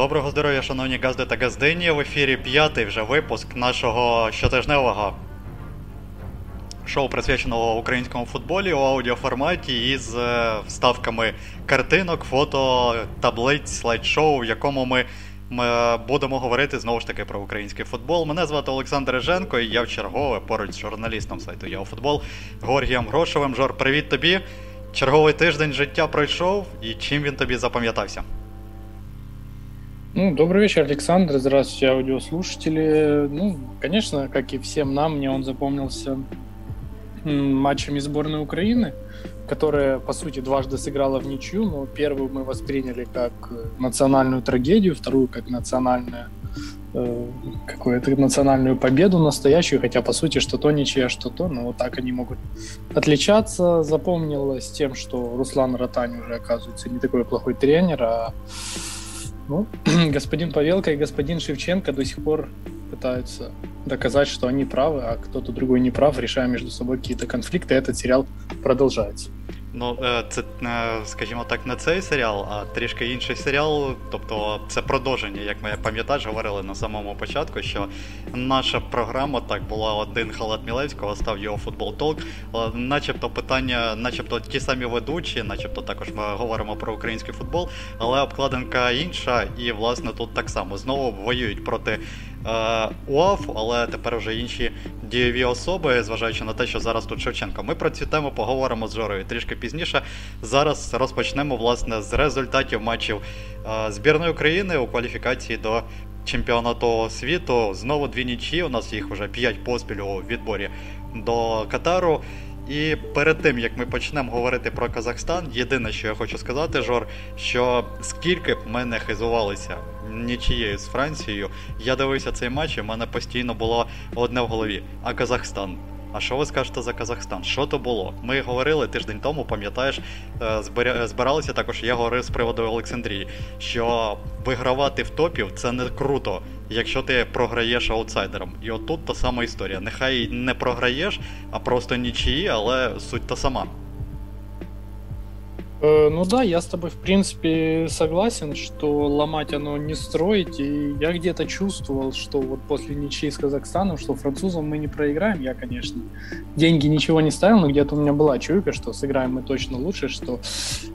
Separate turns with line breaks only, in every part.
Доброго здоров'я, шановні газди та газдині. В ефірі п'ятий вже випуск нашого щотижневого шоу, присвяченого українському футболі у аудіоформаті із е, вставками картинок, фото, таблиць, слайд-шоу, в якому ми, ми будемо говорити знову ж таки про український футбол. Мене звати Олександр Реженко, і я в чергове поруч з журналістом сайту «Яофутбол» Георгієм Грошовим. Жор, привіт тобі! Черговий тиждень життя пройшов, і чим він тобі запам'ятався?
Ну, добрый вечер, Александр. Здравствуйте, аудиослушатели. Ну, конечно, как и всем нам, мне он запомнился матчами сборной Украины, которая, по сути, дважды сыграла в ничью, но первую мы восприняли как национальную трагедию, вторую как национальную э, какую-то национальную победу настоящую, хотя по сути что то ничья, что то, но вот так они могут отличаться. Запомнилось тем, что Руслан Ротань уже оказывается не такой плохой тренер, а ну, господин Павелко и господин Шевченко до сих пор пытаются доказать, что они правы, а кто-то другой не прав, решая между собой какие-то конфликты. Этот сериал продолжается.
Ну, е, це, скажімо так, не цей серіал, а трішки інший серіал. Тобто це продовження, як ми пам'ятаєш, говорили на самому початку, що наша програма так була один халат Мілевського, став його футбол толк. Начебто питання, начебто ті самі ведучі, начебто також ми говоримо про український футбол, але обкладинка інша, і власне тут так само знову воюють проти Е, УАФ, але тепер вже інші дієві особи, зважаючи на те, що зараз тут Шевченко. Ми про цю тему поговоримо з Жорою трішки пізніше. Зараз розпочнемо власне з результатів матчів е, збірної України у кваліфікації до чемпіонату світу. Знову дві нічі. У нас їх вже п'ять поспіль у відборі до Катару. І перед тим як ми почнемо говорити про Казахстан, єдине, що я хочу сказати, Жор, що скільки б ми не хизувалися нічією з Францією, я дивився цей матч, і в мене постійно було одне в голові. А Казахстан. А що ви скажете за Казахстан? Що то було? Ми говорили тиждень тому, пам'ятаєш, е, збиралися також. Я говорив з приводу Олександрії, що вигравати в топів це не круто, якщо ти програєш аутсайдерам. І отут та сама історія. Нехай не програєш, а просто нічиї, але суть та сама.
Э, ну да, я с тобой в принципе согласен, что ломать оно не строить. И я где-то чувствовал, что вот после ничьей с Казахстаном, что французам мы не проиграем. Я, конечно, деньги ничего не ставил, но где-то у меня была чуйка, что сыграем мы точно лучше, что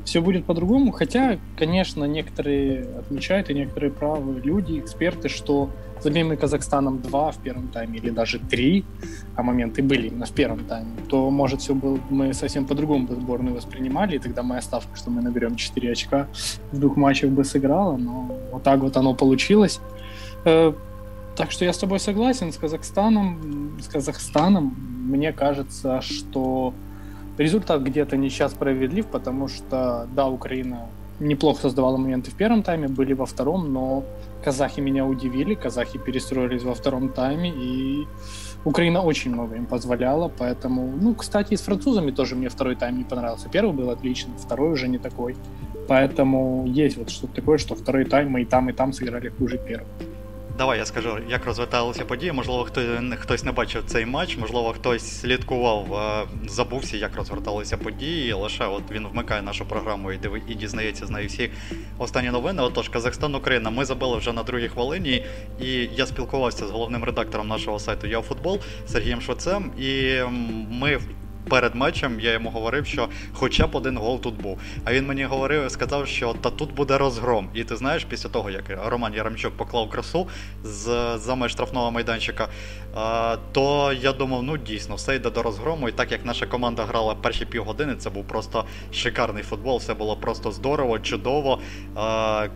все будет по-другому. Хотя, конечно, некоторые отмечают, и некоторые правы люди, эксперты, что забей мы Казахстаном 2 в первом тайме или даже 3, а моменты были именно в первом тайме, то, может, все было, мы совсем по-другому бы сборную воспринимали, и тогда моя ставка, что мы наберем 4 очка в двух матчах бы сыграла, но вот так вот оно получилось. Э, так что я с тобой согласен, с Казахстаном, с Казахстаном мне кажется, что результат где-то не сейчас справедлив, потому что, да, Украина неплохо создавала моменты в первом тайме, были во втором, но казахи меня удивили, казахи перестроились во втором тайме, и Украина очень много им позволяла, поэтому, ну, кстати, и с французами тоже мне второй тайм не понравился. Первый был отличный, второй уже не такой. Поэтому есть вот что-то такое, что второй тайм мы и там, и там сыграли хуже первого.
Давай я скажу, як розвиталися події. Можливо, хто, хтось не бачив цей матч, можливо, хтось слідкував, забувся, як розверталися події. Лише от він вмикає нашу програму і див... і дізнається з неї всі останні новини. Отож, Казахстан, Україна. Ми забили вже на другій хвилині, і я спілкувався з головним редактором нашого сайту ЯФутбол Сергієм Швецем, і ми перед матчем я йому говорив, що хоча б один гол тут був. А він мені говорив сказав, що та тут буде розгром. І ти знаєш, після того, як Роман Яремчук поклав красу з за меж штрафного майданчика, то я думав, ну дійсно, все йде до розгрому. І так як наша команда грала перші півгодини, це був просто шикарний футбол, все було просто здорово, чудово.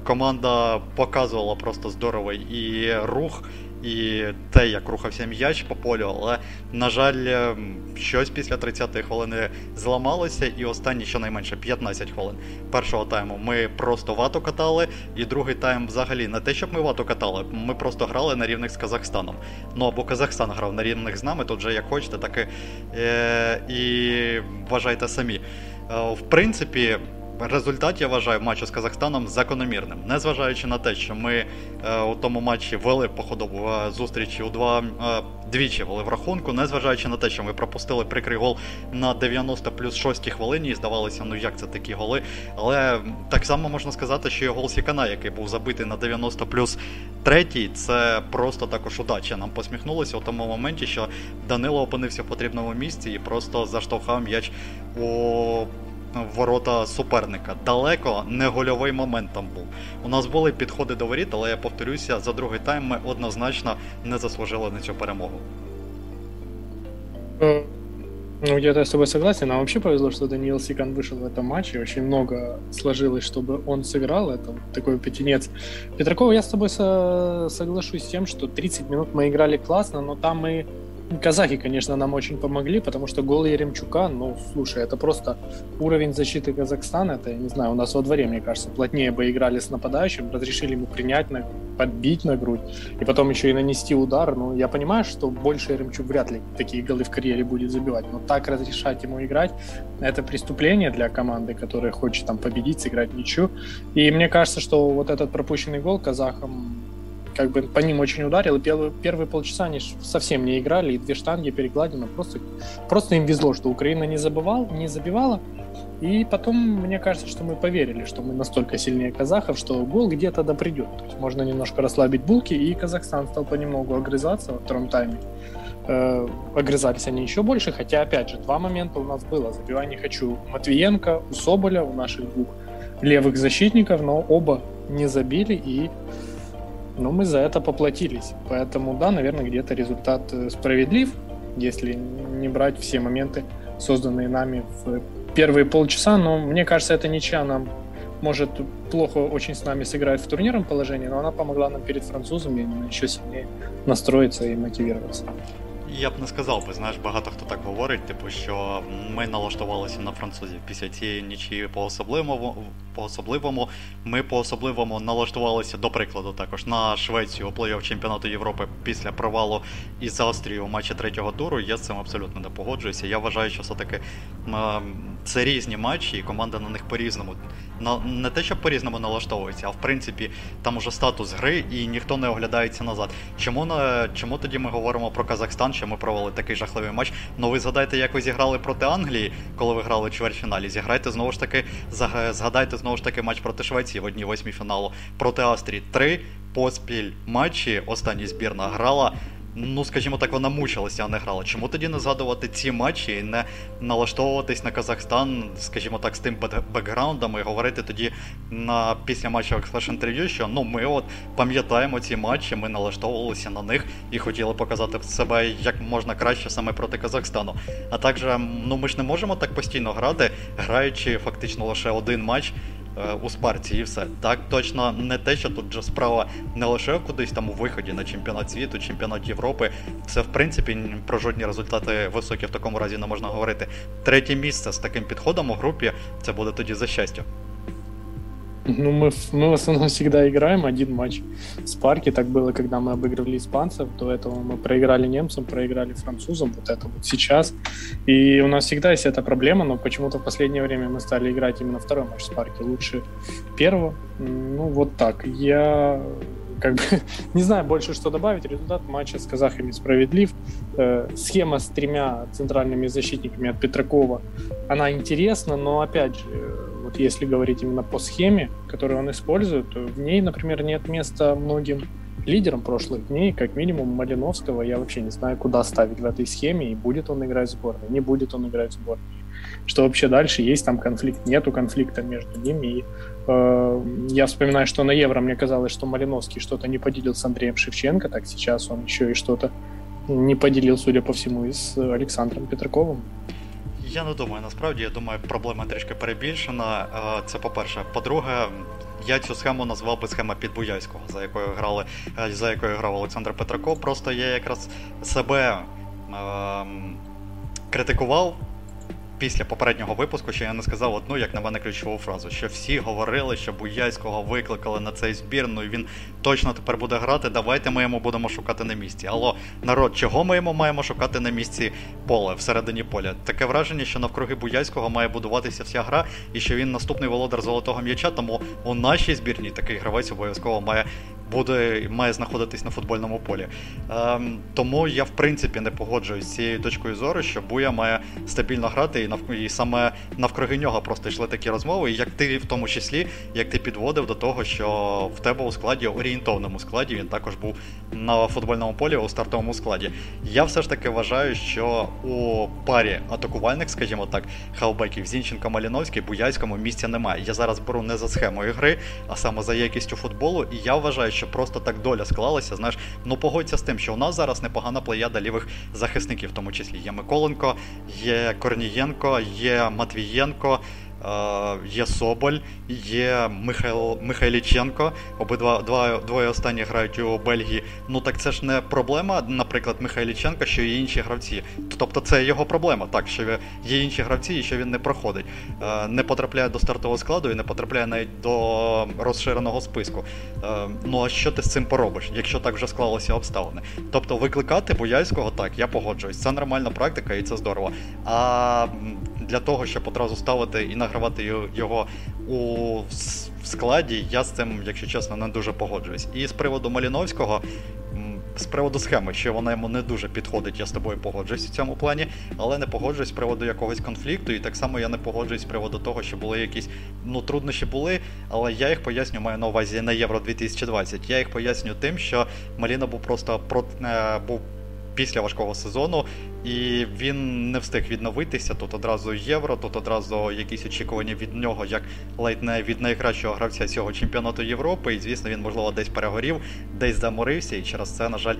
Команда показувала просто здоровий і рух і те, як рухався м'яч по полю, але, на жаль, щось після 30-ї хвилини зламалося, і останні щонайменше 15 хвилин першого тайму ми просто вату катали, і другий тайм взагалі не те, щоб ми вату катали, ми просто грали на рівних з Казахстаном. Ну або Казахстан грав на рівних з нами, тут вже як хочете, так і, е, і вважайте самі. Е, в принципі результат, я вважаю, матчу з Казахстаном закономірним. Незважаючи на те, що ми е, у тому матчі вели по ходу е, зустрічі у два е, двічі вели в рахунку, незважаючи на те, що ми пропустили прикрий гол на 90 плюс 6 хвилині, і здавалося, ну як це такі голи. Але так само можна сказати, що і гол Сікана, який був забитий на 90 плюс 3, це просто також удача. Нам посміхнулося у тому моменті, що Данило опинився в потрібному місці і просто заштовхав м'яч у ворота суперника. Далеко не гольовий момент там був. У нас були підходи до воріт, але я повторюся, за другий тайм ми однозначно не заслужили на цю перемогу.
Е, ну, где-то я с тобой согласен. Нам вообще повезло, что Даниил Сикан вышел в этом матче. Очень много сложилось, чтобы он сыграл. Это такой пятенец. Петракова, я с тобой со- соглашусь с тем, что 30 минут мы играли классно, но там мы Казахи, конечно, нам очень помогли, потому что гол Еремчука, ну, слушай, это просто уровень защиты Казахстана, это, я не знаю, у нас во дворе, мне кажется, плотнее бы играли с нападающим, разрешили ему принять, на, подбить на грудь, и потом еще и нанести удар. Ну, я понимаю, что больше Еремчук вряд ли такие голы в карьере будет забивать, но так разрешать ему играть, это преступление для команды, которая хочет там победить, сыграть ничью. И мне кажется, что вот этот пропущенный гол казахам как бы по ним очень ударил, и первые, первые полчаса они совсем не играли, и две штанги перекладины, просто, просто им везло, что Украина не забывал, не забивала, и потом, мне кажется, что мы поверили, что мы настолько сильнее казахов, что гол где-то да придет. То есть можно немножко расслабить булки, и Казахстан стал понемногу огрызаться во втором тайме. Э, огрызались они еще больше, хотя, опять же, два момента у нас было. Забивай не хочу Матвиенко, у Соболя, у наших двух левых защитников, но оба не забили, и но мы за это поплатились. Поэтому, да, наверное, где-то результат э, справедлив, если не брать все моменты, созданные нами в первые полчаса. Но мне кажется, эта ничья нам может плохо очень с нами сыграть в турнирном положении, но она помогла нам перед французами еще сильнее настроиться и мотивироваться.
Я б не сказав би, знаєш, багато хто так говорить, типу, що ми налаштувалися на французів після цієї нічі по особливому по особливому. Ми по особливому налаштувалися, до прикладу, також на Швецію у плей-офф чемпіонату Європи після провалу із Австрією у матчі третього туру. Я з цим абсолютно не погоджуюся. Я вважаю, що все-таки це різні матчі, і команда на них по-різному. Не те, що по-різному налаштовується, а в принципі там уже статус гри і ніхто не оглядається назад. Чому на чому тоді ми говоримо про Казахстан, що ми провели такий жахливий матч? Ну ви згадайте, як ви зіграли проти Англії, коли ви грали у чвертьфіналі. Зіграйте знову ж таки, згадайте знову ж таки матч проти Швеції в одній восьмій фіналу проти Австрії. Три поспіль матчі. Останній збірна грала ну скажімо так, вона мучилася, а не грала. Чому тоді не згадувати ці матчі і не налаштовуватись на Казахстан, скажімо так, з тим бекграундом і говорити тоді на після матчевих флеш-інтерв'ю, що ну ми от пам'ятаємо ці матчі, ми налаштовувалися на них і хотіли показати себе як можна краще саме проти Казахстану. А також, ну ми ж не можемо так постійно грати, граючи фактично лише один матч. Е, у Спарці і все. Так точно не те, що тут же справа не лише кудись там у виході на чемпіонат світу, чемпіонат Європи. Це в принципі про жодні результати високі в такому разі не можна говорити. Третє місце з таким підходом у групі це буде тоді за щастя.
Ну, мы, мы в основном всегда играем один матч с парки. Так было, когда мы обыгрывали испанцев. До этого мы проиграли немцам, проиграли французам. Вот это вот сейчас. И у нас всегда есть эта проблема, но почему-то в последнее время мы стали играть именно второй матч с парки лучше первого. Ну, вот так. Я как бы не знаю больше, что добавить. Результат матча с казахами справедлив. Э, схема с тремя центральными защитниками от Петракова, она интересна, но опять же, вот если говорить именно по схеме, которую он использует, в ней, например, нет места многим лидерам прошлых дней, как минимум Малиновского, я вообще не знаю, куда ставить в этой схеме, и будет он играть в сборной, не будет он играть в сборной. Что вообще дальше, есть там конфликт, нету конфликта между ними, и э, я вспоминаю, что на Евро мне казалось, что Малиновский что-то не поделил с Андреем Шевченко, так сейчас он еще и что-то не поделил, судя по всему, и с Александром Петраковым.
Я не думаю, насправді, я думаю, проблема трішки перебільшена. Е, це по-перше. По-друге, я цю схему назвав би схема Підбуяйського, за якою грали, е, за якою грав Олександр Петраков. Просто я якраз себе е, критикував після попереднього випуску, що я не сказав одну, як на мене, ключову фразу, що всі говорили, що Буяйського викликали на цей збір, ну і він точно тепер буде грати. Давайте ми йому будемо шукати на місці. Алло, народ, чого ми йому маємо шукати на місці поле всередині поля? Таке враження, що навкруги Буяйського має будуватися вся гра, і що він наступний володар золотого м'яча. Тому у нашій збірні такий гравець обов'язково має буде має знаходитись на футбольному полі. Ем, Тому я в принципі не погоджуюсь з цією точкою зору, що Буя має стабільно грати, і нав... і саме навкруги нього просто йшли такі розмови. І як ти в тому числі, як ти підводив до того, що в тебе у складі орієнтовному складі він також був на футбольному полі у стартовому складі. Я все ж таки вважаю, що у парі атакувальних, скажімо так, хавбеків Зінченко Маліновський, Буяйському місця немає. Я зараз беру не за схемою гри, а саме за якістю футболу. І я вважаю, що просто так доля склалася. Знаєш, ну погодься з тим, що у нас зараз непогана плеяда лівих захисників, в тому числі є Миколенко, є Корнієнко, є Матвієнко. Е, є Соболь, є Михайло Михайліченко. Обидва два, двоє останні грають у Бельгії. Ну так це ж не проблема, наприклад, Михайліченка, що є інші гравці. Тобто це його проблема, так, що є інші гравці і що він не проходить. Е, не потрапляє до стартового складу і не потрапляє навіть до розширеного списку. Е, ну а що ти з цим поробиш, якщо так вже склалося обставини? Тобто викликати Бояльського, так, я погоджуюсь. Це нормальна практика і це здорово. А для того, щоб одразу ставити і награвати його у складі, я з цим, якщо чесно, не дуже погоджуюсь. І з приводу Маліновського. З приводу схеми, що вона йому не дуже підходить, я з тобою погоджуюсь у цьому плані, але не погоджуюсь з приводу якогось конфлікту, і так само я не погоджуюсь з приводу того, що були якісь ну труднощі були, але я їх поясню, маю на увазі на Євро 2020. Я їх поясню тим, що Маліна був просто про е, був після важкого сезону, і він не встиг відновитися. Тут одразу євро, тут одразу якісь очікування від нього, як ледь не від найкращого гравця цього чемпіонату Європи. І звісно, він, можливо, десь перегорів, десь заморився, і через це, на жаль,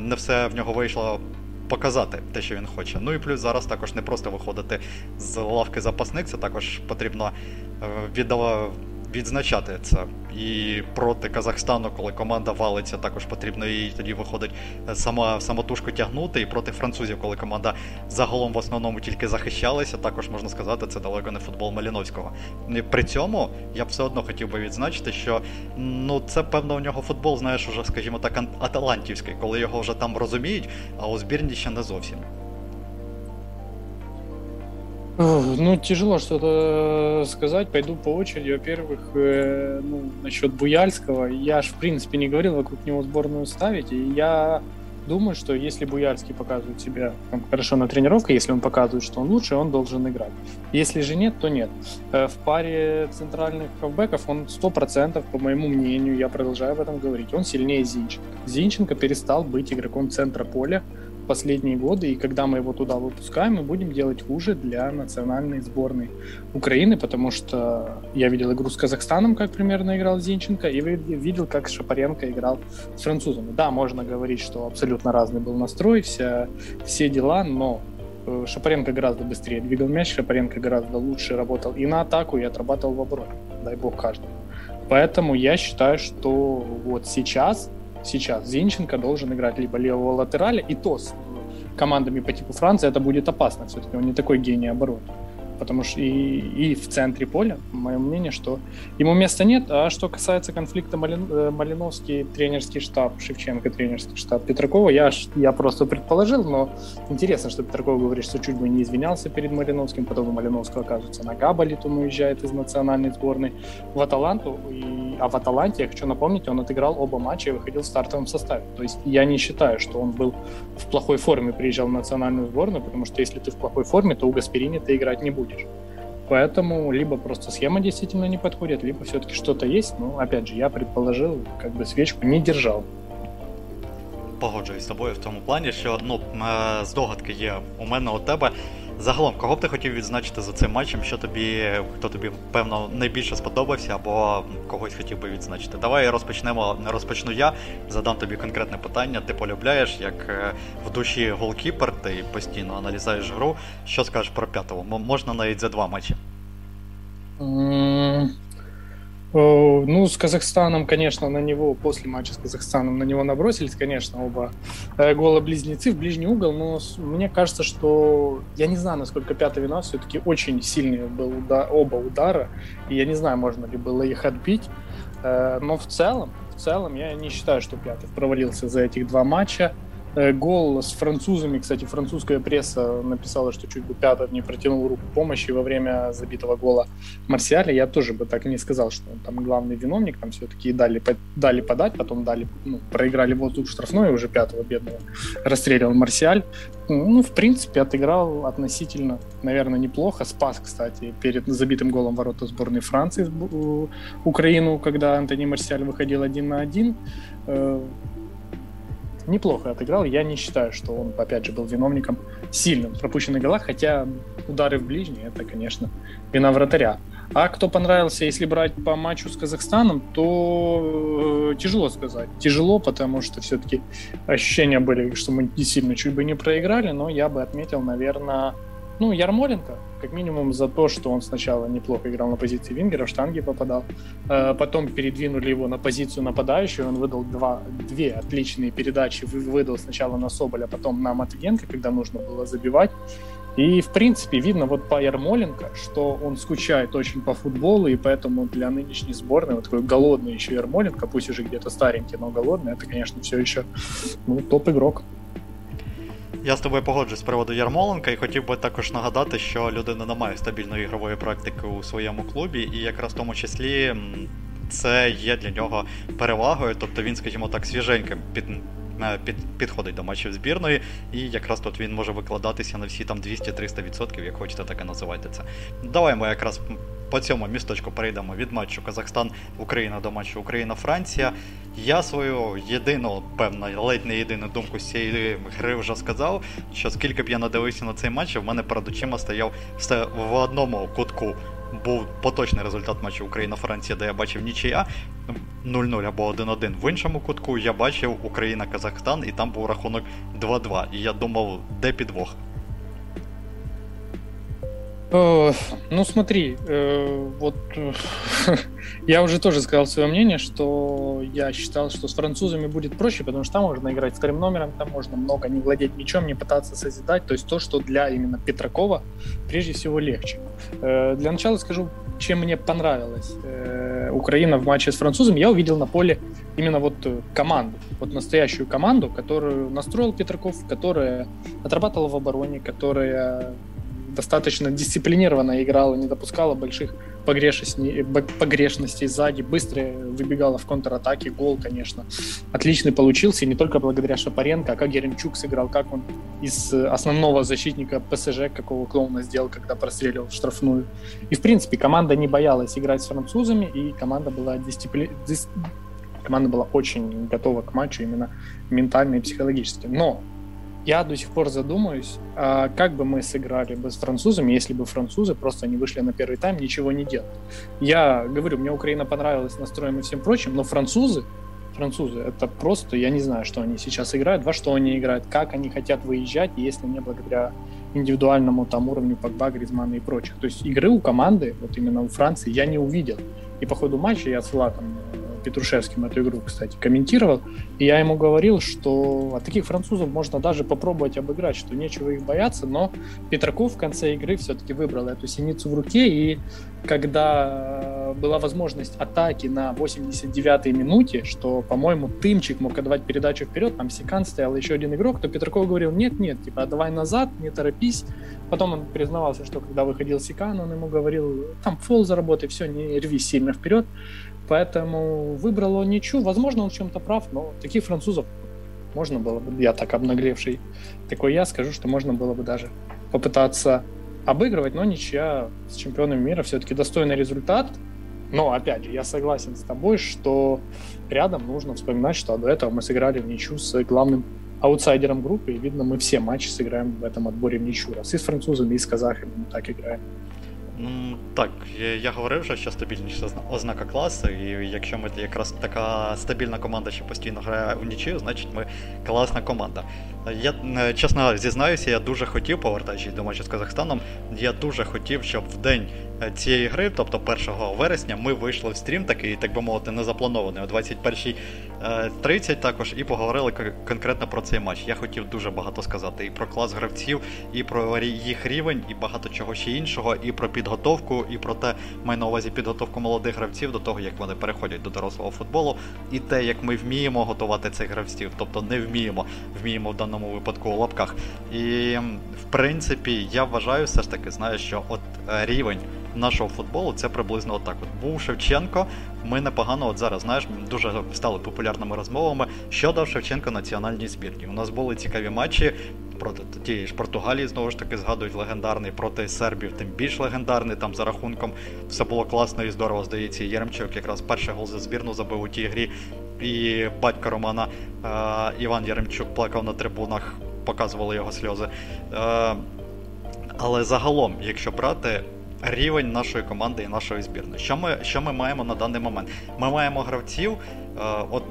не все в нього вийшло. Показати те, що він хоче. Ну і плюс зараз також не просто виходити з лавки запасник, це також потрібно е, віддавати відзначати це. І проти Казахстану, коли команда валиться, також потрібно їй тоді виходить е, сама самотужку тягнути. І проти французів, коли команда загалом в основному тільки захищалася, також можна сказати, це далеко не футбол Маліновського. При цьому я б все одно хотів би відзначити, що ну це певно у нього футбол, знаєш, уже, скажімо так, аталантівський, коли його вже там розуміють, а у збірні ще не зовсім.
Ну, тяжело что-то сказать. Пойду по очереди. Во-первых, э, ну, насчет Буяльского. Я ж, в принципе, не говорил вокруг него сборную ставить. И я думаю, что если Буяльский показывает себя там, хорошо на тренировке, если он показывает, что он лучше, он должен играть. Если же нет, то нет. Э, в паре центральных хавбеков он 100%, по моему мнению, я продолжаю об этом говорить, он сильнее Зинченко. Зинченко перестал быть игроком центра поля, последние годы, и когда мы его туда выпускаем, мы будем делать хуже для национальной сборной Украины, потому что я видел игру с Казахстаном, как примерно играл Зинченко, и видел, как Шапаренко играл с французами. Да, можно говорить, что абсолютно разный был настрой, вся, все дела, но э, Шапаренко гораздо быстрее двигал мяч, Шапаренко гораздо лучше работал и на атаку, и отрабатывал в обороне. Дай бог каждому. Поэтому я считаю, что вот сейчас сейчас Зинченко должен играть либо левого латераля, и то с командами по типу Франции это будет опасно. Все-таки он не такой гений обороны потому что и, и в центре поля, мое мнение, что ему места нет. А что касается конфликта Малин, э, Малиновский, тренерский штаб, Шевченко, тренерский штаб Петракова, я, я просто предположил, но интересно, что Петраков говорит, что чуть бы не извинялся перед Малиновским, потом у Малиновского, оказывается, нога болит, он уезжает из национальной сборной в Аталанту, и, а в Аталанте, я хочу напомнить, он отыграл оба матча и выходил в стартовом составе. То есть я не считаю, что он был в плохой форме, приезжал в национальную сборную, потому что если ты в плохой форме, то у Гасперини ты играть не будешь будешь. Поэтому либо просто схема действительно не подходит, либо все-таки что-то есть. Но опять же, я предположил, как бы свечку не держал.
Погоджуюсь з тобою в тому плані, що ну здогадки є у мене у тебе. Загалом, кого б ти хотів відзначити за цим матчем, що тобі, хто тобі, певно, найбільше сподобався, або когось хотів би відзначити. Давай розпочнемо, розпочну я, задам тобі конкретне питання. Ти полюбляєш, як е, в душі голкіпер, ти постійно аналізуєш гру. Що скажеш про п'ятого? Можна навіть за два матчі.
Ну, с Казахстаном, конечно, на него, после матча с Казахстаном, на него набросились, конечно, оба э, гола-близнецы в ближний угол, но мне кажется, что, я не знаю, насколько пятый вина, все-таки очень сильные был удар, оба удара, и я не знаю, можно ли было их отбить, э, но в целом, в целом я не считаю, что Пятый провалился за этих два матча. Э, гол с французами, кстати, французская пресса написала, что чуть бы Пятов не протянул руку помощи во время забитого гола Марсиаля. Я тоже бы так не сказал, что он там главный виновник, там все-таки дали, дали подать, потом дали, ну, проиграли воздух штрафной, уже пятого бедного расстреливал Марсиаль. Ну, в принципе, отыграл относительно, наверное, неплохо. Спас, кстати, перед забитым голом ворота сборной Франции Украину, когда Антони Марсиаль выходил один на один э, неплохо отыграл. Я не считаю, что он, опять же, был виновником сильным пропущенных голах, хотя удары в ближние — это, конечно, вина вратаря. А кто понравился, если брать по матчу с Казахстаном, то э, тяжело сказать. Тяжело, потому что все-таки ощущения были, что мы действительно чуть бы не проиграли, но я бы отметил, наверное, ну, Ярмоленко, как минимум за то, что он сначала неплохо играл на позиции вингера, в штанги попадал. Э, потом передвинули его на позицию нападающего, он выдал два, две отличные передачи, выдал сначала на Соболя, потом на Матвиенко, когда нужно было забивать. И, в принципе, видно вот по Ярмоленко, что он скучает очень по футболу, и поэтому для нынешней сборной вот такой голодный еще Ярмоленко, пусть уже где-то старенький, но голодный, это, конечно, все еще ну, топ-игрок.
Я з тобою погоджуюсь з приводу Ярмоленка і хотів би також нагадати, що людина не має стабільної ігрової практики у своєму клубі, і якраз в тому числі це є для нього перевагою. Тобто він, скажімо так, свіженьким під. Під, підходить до матчів збірної, і якраз тут він може викладатися на всі там 200-300%, як хочете, так і називайте це. Давай ми якраз по цьому місточку перейдемо від матчу Казахстан-Україна до матчу Україна-Франція. Я свою єдину, певно, ледь не єдину думку з цієї гри вже сказав, що скільки б я надивився на цей матч, в мене перед очима стояв все в одному кутку. Був поточний результат матчу Україна-Франція, де я бачив нічия 0-0 або 1-1. В іншому кутку я бачив Україна-Казахстан, і там був рахунок 2-2. І я думав, де підвох.
Э, ну, смотри, э, вот я уже тоже сказал свое мнение, что я считал, что с французами будет проще, потому что там можно играть вторым номером, там можно много не владеть мячом, не пытаться созидать. То есть то, что для именно Петракова прежде всего легче. Э, для начала скажу, чем мне понравилась Украина в матче с французами. Я увидел на поле именно вот команду, вот настоящую команду, которую настроил Петраков, которая отрабатывала в обороне, которая достаточно дисциплинированно играла, не допускала больших погрешностей, сзади, быстро выбегала в контратаке, гол, конечно, отличный получился, и не только благодаря Шапаренко, а как Еремчук сыграл, как он из основного защитника ПСЖ, какого клоуна сделал, когда простреливал в штрафную. И, в принципе, команда не боялась играть с французами, и команда была дисципли... дис... команда была очень готова к матчу именно ментально и психологически. Но я до сих пор задумаюсь, а как бы мы сыграли бы с французами, если бы французы просто не вышли на первый тайм, ничего не делали. Я говорю, мне Украина понравилась настроем и всем прочим, но французы, французы, это просто, я не знаю, что они сейчас играют, во что они играют, как они хотят выезжать, если не благодаря индивидуальному там уровню Погба, Гризмана и прочих. То есть игры у команды, вот именно у Франции, я не увидел. И по ходу матча я с Влатом Петрушевским эту игру, кстати, комментировал, и я ему говорил, что от таких французов можно даже попробовать обыграть, что нечего их бояться, но Петраков в конце игры все-таки выбрал эту синицу в руке, и когда была возможность атаки на 89-й минуте, что, по-моему, Тымчик мог отдавать передачу вперед, там Секан стоял еще один игрок, то Петраков говорил, нет-нет, типа, давай назад, не торопись. Потом он признавался, что когда выходил Секан, он ему говорил, там фол заработай, все, не рвись сильно вперед. Поэтому выбрал он ничью. Возможно, он в чем-то прав, но таких французов можно было бы, я так обнаглевший такой я, скажу, что можно было бы даже попытаться обыгрывать, но ничья с чемпионами мира все-таки достойный результат. Но, опять же, я согласен с тобой, что рядом нужно вспоминать, что до этого мы сыграли в ничью с главным аутсайдером группы, и, видно, мы все матчи сыграем в этом отборе в ничью. Раз и с французами, и с казахами мы так играем.
Ну так, я, говорив вже, що стабільність ознака класу, і якщо ми якраз така стабільна команда, що постійно грає у нічию, значить ми класна команда. Я е, чесно зізнаюся, я дуже хотів, повертаючись до матчу з Казахстаном, я дуже хотів, щоб в день цієї гри, тобто 1 вересня, ми вийшли в стрім, такий, так би мовити, незапланований о 21.30 також, і поговорили конкретно про цей матч. Я хотів дуже багато сказати і про клас гравців, і про їх рівень, і багато чого ще іншого, і про підготовку, і про те, маю на увазі підготовку молодих гравців до того, як вони переходять до дорослого футболу, і те, як ми вміємо готувати цих гравців, тобто не вміємо, вміємо в даному випадку у лапках. І в принципі, я вважаю все ж таки, знаю, що от е, рівень нашого футболу це приблизно отак. От був Шевченко. Ми непогано, от зараз знаєш, дуже стали популярними розмовами. Що дав Шевченко національній збірні. У нас були цікаві матчі проти тієї ж Португалії, знову ж таки, згадують легендарний, проти Сербів, тим більш легендарний. Там за рахунком все було класно і здорово. Здається, Єремчук якраз перший гол за збірну забив у тій грі. І батько Романа е, Іван Яремчук плакав на трибунах, показували його сльози. Е, але загалом, якщо брати рівень нашої команди і нашої збірної, що ми що ми маємо на даний момент? Ми маємо гравців. Е, от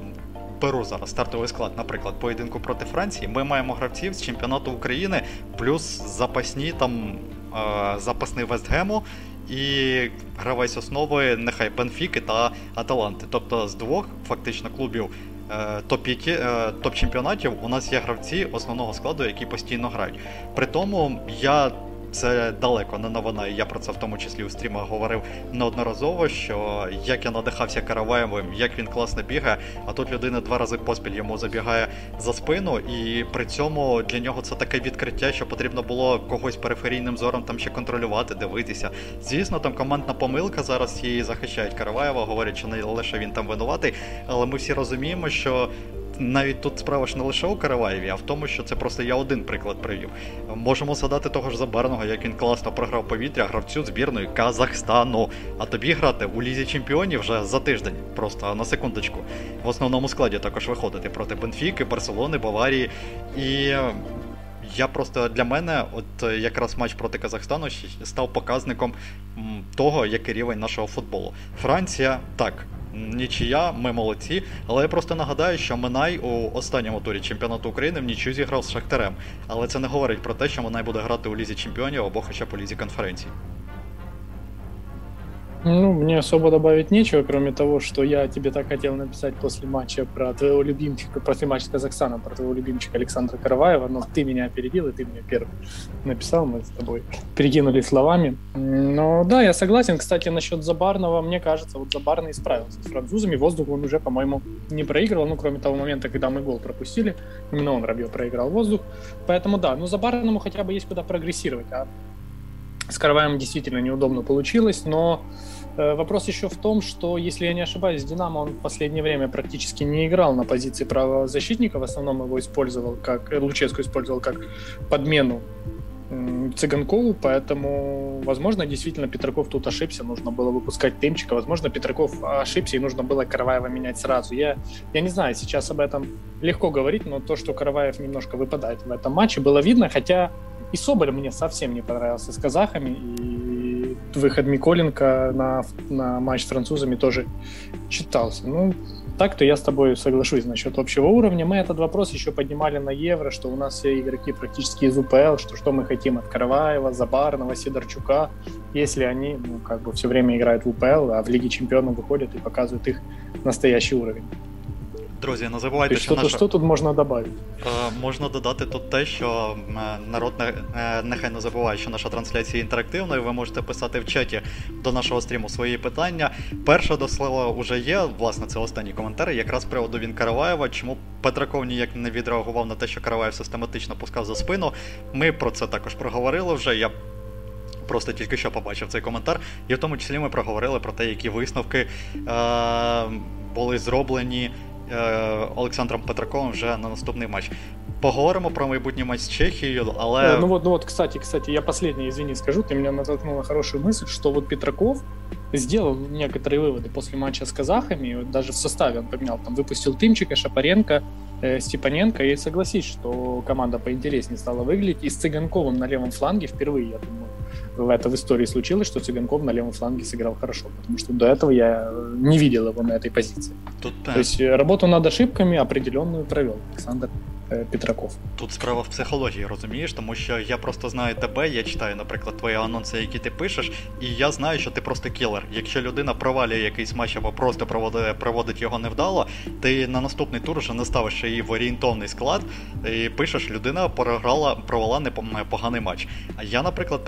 Беру зараз стартовий склад, наприклад, поєдинку проти Франції. Ми маємо гравців з чемпіонату України, плюс запасні там е, запасний Вестгему і гравець основи, нехай Бенфіки та Аталанти. Тобто з двох фактично клубів е, топ-чемпіонатів у нас є гравці основного складу, які постійно грають. При тому я це далеко не новина, і я про це в тому числі у стрімах говорив неодноразово, що як я надихався Караваєвим, як він класно бігає, а тут людина два рази поспіль йому забігає за спину, і при цьому для нього це таке відкриття, що потрібно було когось периферійним зором там ще контролювати, дивитися. Звісно, там командна помилка зараз її захищають Караваєва, говорять, що не лише він там винуватий, але ми всі розуміємо, що навіть тут справа ж не лише у Караваєві, а в тому, що це просто я один приклад привів. Можемо згадати того ж Забарного, як він класно програв повітря гравцю збірної Казахстану. А тобі грати у Лізі Чемпіонів вже за тиждень, просто на секундочку. В основному складі також виходити проти Бенфіки, Барселони, Баварії. І я просто для мене, от якраз матч проти Казахстану став показником того, який рівень нашого футболу. Франція так нічия, ми молодці. Але я просто нагадаю, що Минай у останньому турі чемпіонату України в нічю зіграв з Шахтарем. Але це не говорить про те, що Минай буде грати у лізі чемпіонів або хоча б у лізі конференції.
Ну, мне особо добавить нечего, кроме того, что я тебе так хотел написать после матча про твоего любимчика, после матча с Казахстаном, про твоего любимчика Александра Караваева, но ты меня опередил, и ты мне первый написал, мы с тобой перекинули словами. Но да, я согласен. Кстати, насчет Забарного, мне кажется, вот Забарный справился с французами, воздух он уже, по-моему, не проигрывал, ну, кроме того момента, когда мы гол пропустили, именно он, Рабье, проиграл воздух. Поэтому да, ну, Забарному хотя бы есть куда прогрессировать, а с Караваем действительно неудобно получилось, но вопрос еще в том, что, если я не ошибаюсь, Динамо он в последнее время практически не играл на позиции правозащитника, в основном его использовал как, э, Луческу использовал как подмену Цыганкову, поэтому, возможно, действительно Петраков тут ошибся, нужно было выпускать Тымчика, возможно, Петраков ошибся и нужно было Караваева менять сразу. Я, я не знаю, сейчас об этом легко говорить, но то, что Караваев немножко выпадает в этом матче, было видно, хотя и Соболь мне совсем не понравился с казахами, и выход Миколенко на, на матч с французами тоже читался. Ну, так-то я с тобой соглашусь насчет общего уровня. Мы этот вопрос еще поднимали на Евро, что у нас все игроки практически из УПЛ, что что мы хотим от Караваева, Забарного, Сидорчука, если они ну, как бы все время играют в УПЛ, а в Лиге Чемпионов выходят и показывают их настоящий уровень.
Друзі, не забувайте,
що, наша... що тут можна додати?
Е, можна додати тут те, що народ не, е, нехай не забуває, що наша трансляція інтерактивна, і ви можете писати в чаті до нашого стріму свої питання. Перше до слова вже є, власне, це останній коментар, якраз з приводу він Караваєва. Чому Петраков ніяк не відреагував на те, що Караваєв систематично пускав за спину. Ми про це також проговорили вже. Я Просто тільки що побачив цей коментар, і в тому числі ми проговорили про те, які висновки е- були зроблені Олександром Петраковим вже на наступний матч. Поговоримо про майбутній матч з Чехією, але...
Ну вот, ну вот, кстати, кстати, я последнее, извини, скажу, ты меня натолкнула хорошую мысль, что вот Петраков сделал некоторые выводы после матча с казахами, вот даже в составе он поменял, там выпустил Тымчика, Шапаренко, э, Степаненко, и согласись, что команда поинтереснее стала выглядеть, и с Цыганковым на левом фланге впервые, я думаю, в это в истории случилось, что Цыганков на левом фланге сыграл хорошо, потому что до этого я не видел его на этой позиции. Тут, То есть работу над ошибками определенную провел Александр Е, Петраков.
Тут справа в психології, розумієш, тому що я просто знаю тебе, я читаю, наприклад, твої анонси, які ти пишеш, і я знаю, що ти просто кілер. Якщо людина провалює якийсь матч або просто проводить, проводить його невдало, ти на наступний тур вже не ставиш її в орієнтовний склад і пишеш, людина програла, провела непоганий матч. А я, наприклад,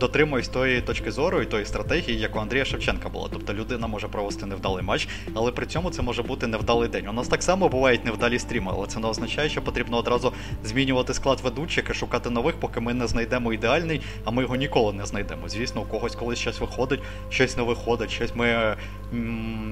дотримуюсь тої точки зору і тої стратегії, як у Андрія Шевченка була. Тобто людина може провести невдалий матч, але при цьому це може бути невдалий день. У нас так само бувають невдалі стріми, але це не означає що потрібно одразу змінювати склад ведучих і шукати нових, поки ми не знайдемо ідеальний, а ми його ніколи не знайдемо. Звісно, у когось колись щось виходить, щось не виходить, щось ми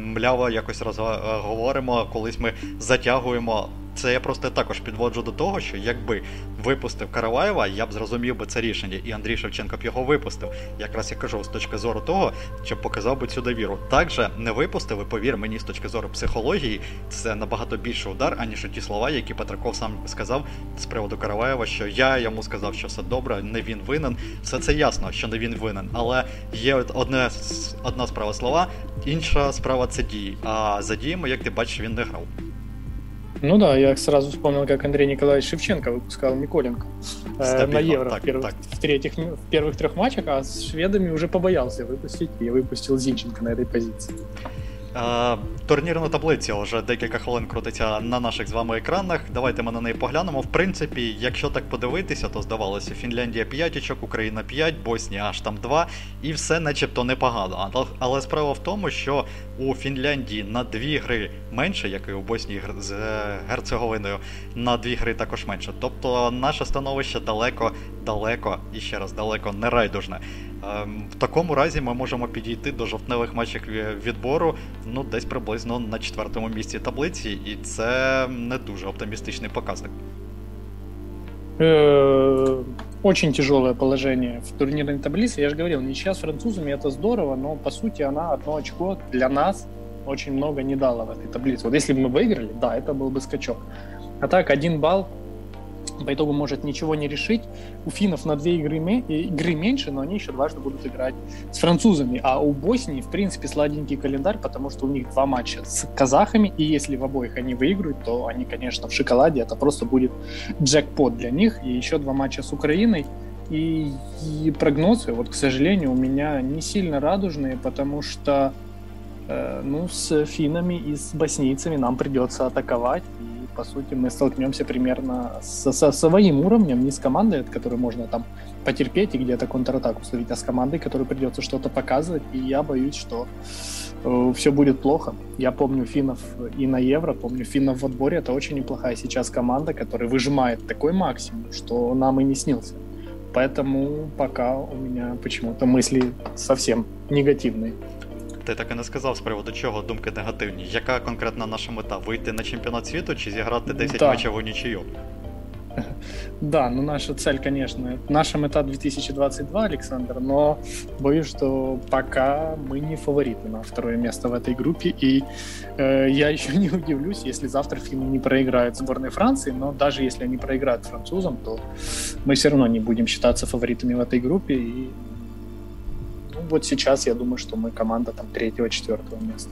мляво якось розговоримо, колись ми затягуємо. Це я просто також підводжу до того, що якби випустив Караваєва, я б зрозумів би це рішення, і Андрій Шевченко б його випустив. Якраз я кажу з точки зору того, щоб показав би цю довіру. Так же не випустив, і повір мені, з точки зору психології, це набагато більший удар, аніж ті слова, які Петраков сам сказав з приводу Караваєва, що я йому сказав, що все добре, не він винен. Все це ясно, що не він винен. Але є одне одна справа слова, інша справа це дії. А за діями, як ти бачиш, він не грав.
Ну да, я сразу вспомнил, как Андрей Николаевич Шевченко выпускал Миколенко э, на Евро так, в, первых, так. в, третьих, в первых трех матчах, а с шведами уже побоялся выпустить и выпустил Зинченко на этой позиции.
Турнірна таблиця вже декілька хвилин крутиться на наших з вами екранах. Давайте ми на неї поглянемо. В принципі, якщо так подивитися, то здавалося, Фінляндія 5 очок, Україна 5, Боснія аж там 2, і все начебто непогано. Але справа в тому, що у Фінляндії на дві гри менше, як і у Боснії з Герцеговиною, на дві гри також менше. Тобто наше становище далеко, далеко і ще раз далеко не райдужне. Ем, в такому разі ми можемо підійти до жовтневих матчів відбору ну, десь приблизно на четвертому місці таблиці, і це не дуже оптимістичний показник.
Э, очень тяжелое положение в турнирной таблице. Я же говорил, ничья с французами это здорово, но по сути она одно очко для нас очень много не дала в этой таблице. Вот если бы мы выиграли, да, это был бы скачок. А так, один балл по итогу может ничего не решить. У финнов на две игры, игры меньше, но они еще дважды будут играть с французами. А у Боснии, в принципе, сладенький календарь, потому что у них два матча с казахами, и если в обоих они выиграют, то они, конечно, в шоколаде. Это просто будет джекпот для них. И еще два матча с Украиной. И, и прогнозы, вот, к сожалению, у меня не сильно радужные, потому что э, ну, с финнами и с боснийцами нам придется атаковать по сути, мы столкнемся примерно со, со своим уровнем, не с командой, от которой можно там потерпеть и где-то контратаку словить, а с командой, которой придется что-то показывать. И я боюсь, что э, все будет плохо. Я помню финнов и на Евро, помню финнов в отборе. Это очень неплохая сейчас команда, которая выжимает такой максимум, что нам и не снился. Поэтому пока у меня почему-то мысли совсем негативные.
Ти так і не сказав з приводу чого думки негативні. Яка конкретна наша мета? Вийти на чемпіонат світу чи зіграти 10 да. матчів у нічию?
Да, ну наша цель, конечно, наша мета 2022, Александр, но боюсь, что пока мы не фавориты на второе место в этой группе, и э, я еще не удивлюсь, если завтра финны не проиграют сборной Франции, но даже если они проиграют французам, то мы все равно не будем считаться фаворитами в этой группе, и Ну, вот сейчас я думаю, що ми команда там третього-четвертого місця.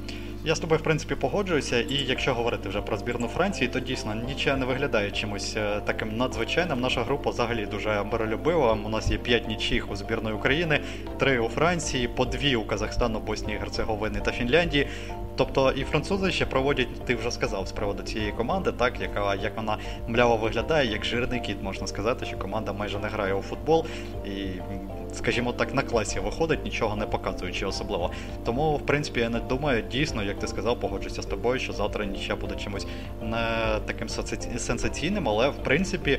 Я з тобою, в принципі, погоджуюся, і якщо говорити вже про збірну Франції, то дійсно нічого не виглядає чимось е, таким надзвичайним. Наша група взагалі дуже миролюбива. У нас є 5 нічих у збірної України, 3 у Франції, по 2 у Казахстану, Боснії, Герцеговини та Фінляндії. Тобто і французи ще проводять, ти вже сказав з приводу цієї команди, так яка як вона мляво виглядає, як жирний кіт, можна сказати, що команда майже не грає у футбол і скажімо так, на класі виходить, нічого не показуючи особливо. Тому, в принципі, я не думаю, дійсно, як ти сказав, погоджуся з тобою, що завтра нічого буде чимось не таким сенсаційним, але в принципі.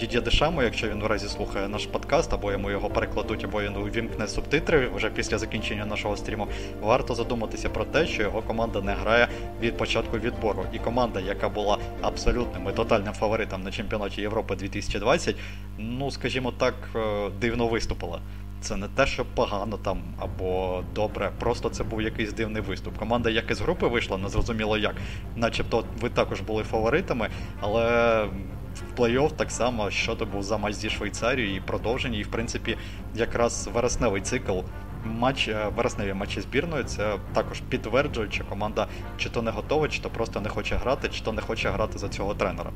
Дідя Дешамо, якщо він в разі слухає наш подкаст, або йому його перекладуть, або він увімкне субтитри вже після закінчення нашого стріму, варто задуматися про те, що його команда не грає від початку відбору. І команда, яка була абсолютним і тотальним фаворитом на чемпіонаті Європи 2020, ну скажімо так, е, дивно виступила. Це не те, що погано там або добре, просто це був якийсь дивний виступ. Команда як із групи вийшла, не зрозуміло як. Начебто ви також були фаворитами, але плей-офф так само, що то був за матч зі Швейцарією і продовження, і в принципі якраз вересневий цикл. Матч е, вересневі матчі збірної це також підтверджує, чи команда чи то не готова, чи то просто не хоче грати, чи то не хоче грати за цього тренера.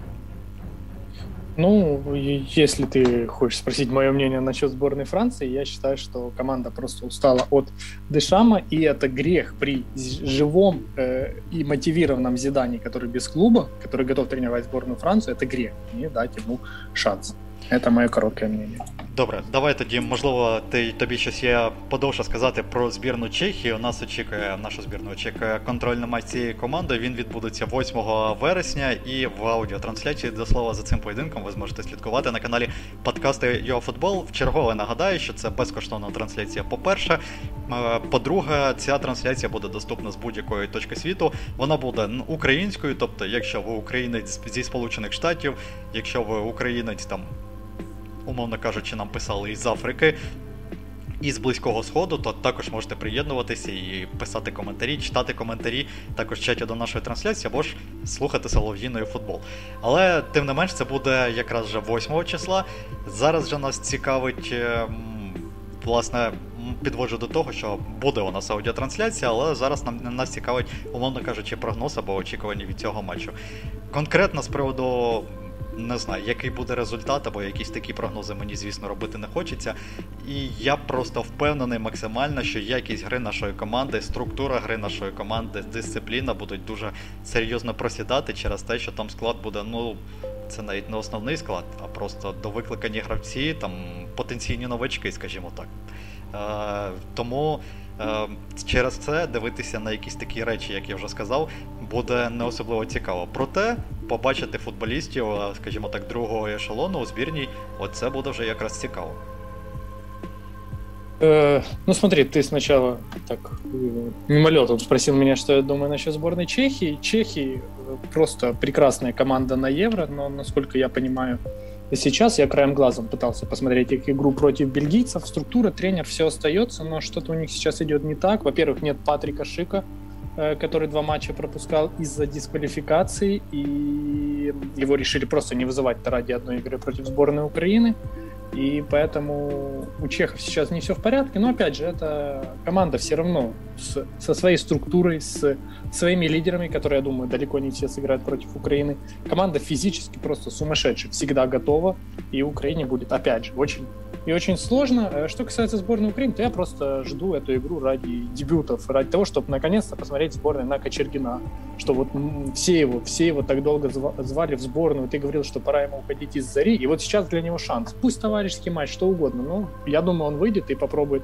Ну, если ты хочешь спросить мое мнение насчет сборной Франции, я считаю, что команда просто устала от Дешама, и это грех при живом э, и мотивированном Зидане, который без клуба, который готов тренировать сборную Францию, это грех не дать ему шанс. Це моє коротке мнение.
Добре, давай тоді, можливо, ти тобі щось є подовше сказати про збірну Чехії. У нас очікує нашу збірну очікує контрольний матч цієї команди. Він відбудеться 8 вересня, і в аудіотрансляції до слова за цим поєдинком ви зможете слідкувати на каналі подкасти ЮАФутбол. Вчергове нагадаю, що це безкоштовна трансляція. По-перше, е, по-друге, ця трансляція буде доступна з будь-якої точки світу. Вона буде українською, тобто, якщо ви українець зі Сполучених Штатів, якщо ви українець там умовно кажучи, нам писали із Африки. І з близького сходу, то також можете приєднуватися і писати коментарі, читати коментарі, також чаті до нашої трансляції, або ж слухати Солов'їною футбол. Але тим не менш, це буде якраз вже 8 числа. Зараз вже нас цікавить, ем, власне, підводжу до того, що буде у нас аудіотрансляція, але зараз нам нас цікавить, умовно кажучи, прогноз або очікування від цього матчу. Конкретно з приводу не знаю, який буде результат, або якісь такі прогнози мені, звісно, робити не хочеться. І я просто впевнений максимально, що якість гри нашої команди, структура гри нашої команди, дисципліна будуть дуже серйозно просідати через те, що там склад буде, ну. Це навіть не основний склад, а просто до викликані гравці, там потенційні новачки, скажімо так. Е, Тому через це дивитися на якісь такі речі, як я вже сказав, буде не особливо цікаво. Проте побачити футболістів, скажімо так, другого ешелону у збірній, оце буде вже якраз цікаво.
Э, ну смотри, ты сначала так мимолетом спросил меня, что я думаю насчет сборной Чехии. Чехии просто прекрасная команда на Евро, но, насколько я понимаю, сейчас я краем глазом пытался посмотреть их игру против бельгийцев. Структура, тренер, все остается, но что-то у них сейчас идет не так. Во-первых, нет Патрика Шика, Э, который два матча пропускал из-за дисквалификации, и его решили просто не вызывать ради одной игры против сборной Украины. И поэтому у чехов сейчас не все в порядке. Но опять же, это команда все равно с, со своей структурой, с своими лидерами, которые, я думаю, далеко не все сыграют против Украины. Команда физически просто сумасшедшая, всегда готова. И Украине будет, опять же, очень и очень сложно. Э, что касается сборной Украины, то я просто жду эту игру ради дебютов, ради того, чтобы наконец-то посмотреть сборную на Кочергина. Что вот все его, все его так долго звали в сборную, ты говорил, что пора ему уходить из Зари, и вот сейчас для него шанс. Пусть товарищеский матч, что угодно, но я думаю, он выйдет и попробует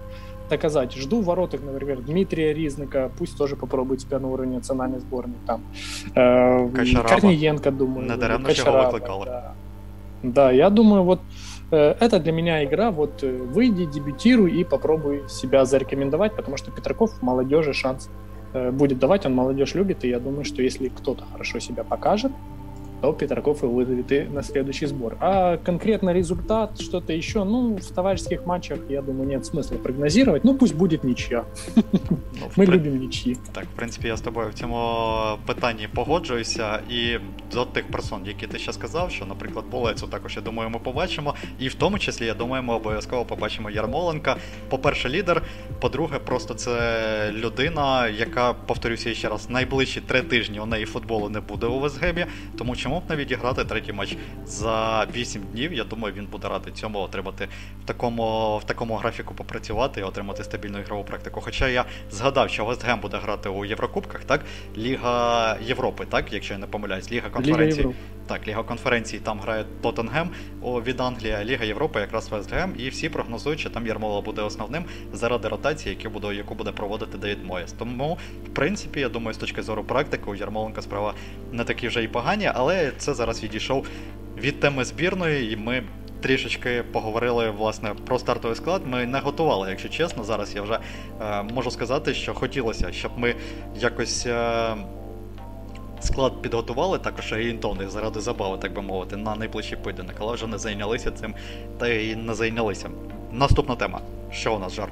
доказать. Жду вороток, например, Дмитрия Ризныка, пусть тоже попробует себя на уровне национальной сборной. Там. Э, Корниенко, думаю.
Надаремно Качараба, да.
да, я думаю, вот это для меня игра, вот э, выйди, дебютируй и попробуй себя зарекомендовать, потому что Петраков молодежи шанс э, будет давать, он молодежь любит, и я думаю, что если кто-то хорошо себя покажет, то Петраков и вызовет и на следующий сбор. А конкретно результат, что-то еще, ну, в товарищеских матчах, я думаю, нет смысла прогнозировать. Ну, пусть будет нічия. Ну, Ми при... любимо нічі.
Так, в принципі, я з тобою в цьому питанні погоджуюся. І до тих персон, які ти ще сказав, що, наприклад, Болецу також, я думаю, ми побачимо. І в тому числі, я думаю, ми обов'язково побачимо Ярмоленка. По-перше, лідер. По-друге, просто це людина, яка, повторюся ще раз, найближчі три тижні у неї футболу не буде у Весгемі, тому що чому б не відіграти третій матч за 8 днів? Я думаю, він буде радий цьому отримати в такому в такому графіку попрацювати і отримати стабільну ігрову практику. Хоча я згадав, що Вестгем буде грати у Єврокубках, так? Ліга Європи, так, якщо я не помиляюсь, Ліга конференції. Ліга так, Ліга конференції там грає Тоттенгем від Англії, а Ліга Європи якраз Вестгем. І всі прогнозують, що там Ярмола буде основним заради ротації, яку буде, яку буде проводити Девід Моєс. Тому, в принципі, я думаю, з точки зору практики, у Ярмоленка справа не такі вже і погані, але це зараз відійшов від теми збірної, і ми. Трішечки поговорили власне про стартовий склад. Ми не готували, якщо чесно. Зараз я вже е, можу сказати, що хотілося, щоб ми якось е, склад підготували, також орієнтовний заради забави, так би мовити, на найближчий поєдинок, але вже не зайнялися цим та й не зайнялися. Наступна тема. Що у нас жар?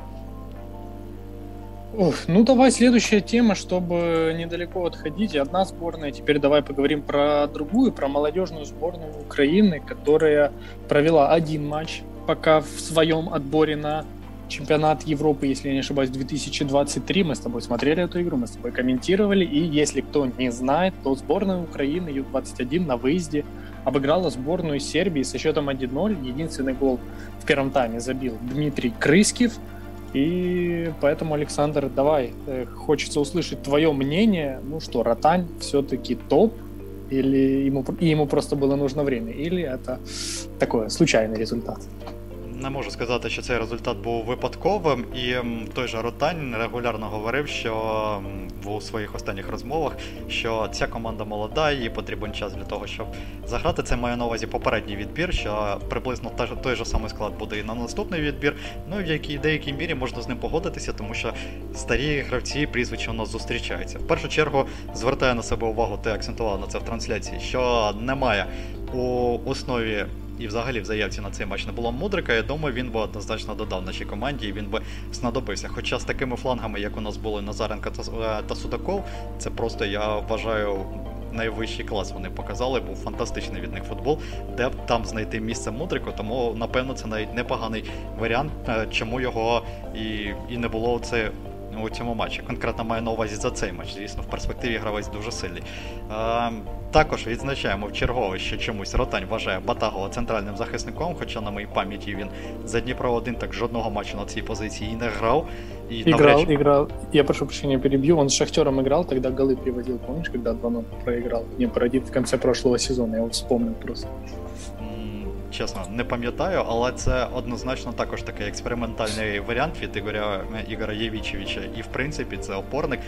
Ну давай следующая тема, чтобы недалеко отходить. Одна сборная. Теперь давай поговорим про другую, про молодежную сборную Украины, которая провела один матч пока в своем отборе на чемпионат Европы, если я не ошибаюсь, 2023. Мы с тобой смотрели эту игру, мы с тобой комментировали. И если кто не знает, то сборная Украины Ю-21 на выезде обыграла сборную Сербии со счетом 1-0. Единственный гол в первом тайме забил Дмитрий Крыскив. И поэтому, Александр, давай, э, хочется услышать твое мнение. Ну что, Ротань все-таки топ, или ему, ему просто было нужно время, или это такой случайный результат?
Не можу сказати, що цей результат був випадковим, і той же Ротань регулярно говорив, що у своїх останніх розмовах, що ця команда молода, їй потрібен час для того, щоб заграти. Це має на увазі попередній відбір, що приблизно той же самий склад буде і на наступний відбір. Ну в якій деякій мірі можна з ним погодитися, тому що старі гравці прізвища у нас зустрічаються. В першу чергу звертає на себе увагу, ти акцентував на це в трансляції, що немає у основі і взагалі в заявці на цей матч не було мудрика, я думаю, він би однозначно додав нашій команді і він би знадобився. Хоча з такими флангами, як у нас були Назаренко та, е, Судаков, це просто я вважаю. Найвищий клас вони показали, був фантастичний від них футбол, де б там знайти місце Мудрику, тому напевно це навіть непоганий варіант, е, чому його і і не було це у цьому матчі. Конкретно маю на увазі за цей матч. Звісно, в перспективі гравець дуже сильний. Е, також відзначаємо в чергове, що чомусь Ротань вважає Батагова центральним захисником, хоча на моїй пам'яті він за Дніпро 1 так жодного матчу на цій позиції і не грав.
И играл, навряд... играл. Я прошу прощения, перебью. Он с Шахтером играл, тогда голы приводил, помнишь, когда 2-0 проиграл? Днепр 1 в конце прошлого сезона, я вот вспомнил просто
чесно, не пам'ятаю, але це однозначно також такий експериментальний варіант від Ігоря Ігора Євічевича. І в принципі це опорник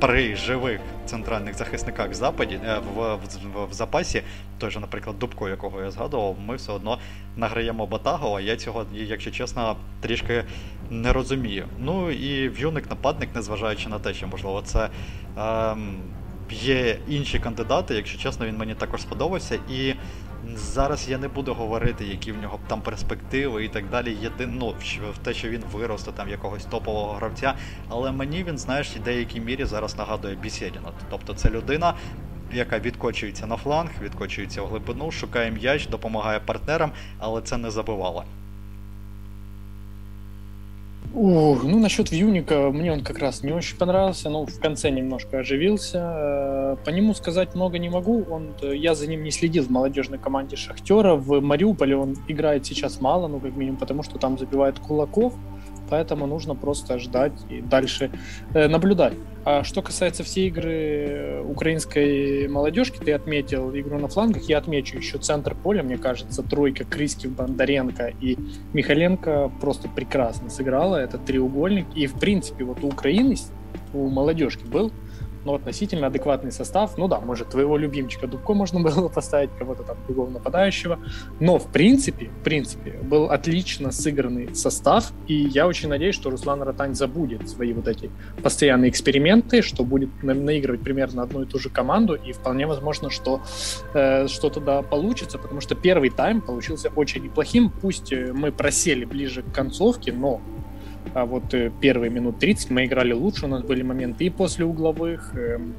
при живих центральних захисниках в западі е, в, в, в запасі. Той же, наприклад, Дубко, якого я згадував, ми все одно награємо Батагова. Я цього, якщо чесно, трішки не розумію. Ну і в'юник-нападник, незважаючи на те, що можливо це. Ем, Є інші кандидати, якщо чесно, він мені також сподобався. І Зараз я не буду говорити, які в нього там перспективи і так далі. Єдину ну, в те, що він виросте там якогось топового гравця. Але мені він, знаєш, в деякій мірі зараз нагадує Бісєдіна. Тобто це людина, яка відкочується на фланг, відкочується в глибину, шукає м'яч, допомагає партнерам, але це не забивало.
Ух, ну, насчет Вьюника, мне он как раз не очень понравился, но в конце немножко оживился. Э, по нему сказать много не могу. Он, э, я за ним не следил в молодежной команде Шахтера. В Мариуполе он играет сейчас мало, ну, как минимум, потому что там забивает Кулаков поэтому нужно просто ждать и дальше э, наблюдать. А что касается всей игры украинской молодежки, ты отметил игру на флангах, я отмечу еще центр поля, мне кажется, тройка Крыскив, Бондаренко и Михаленко просто прекрасно сыграла, этот треугольник, и в принципе вот у Украины, у молодежки был но относительно адекватный состав. Ну да, может, твоего любимчика Дубко можно было поставить, кого-то там другого нападающего. Но в принципе, в принципе, был отлично сыгранный состав. И я очень надеюсь, что Руслан Ротань забудет свои вот эти постоянные эксперименты, что будет наигрывать примерно одну и ту же команду. И вполне возможно, что э, что-то да получится, потому что первый тайм получился очень неплохим. Пусть э, мы просели ближе к концовке, но а вот э, первые минут 30 мы играли лучше, у нас были моменты и после угловых, эм,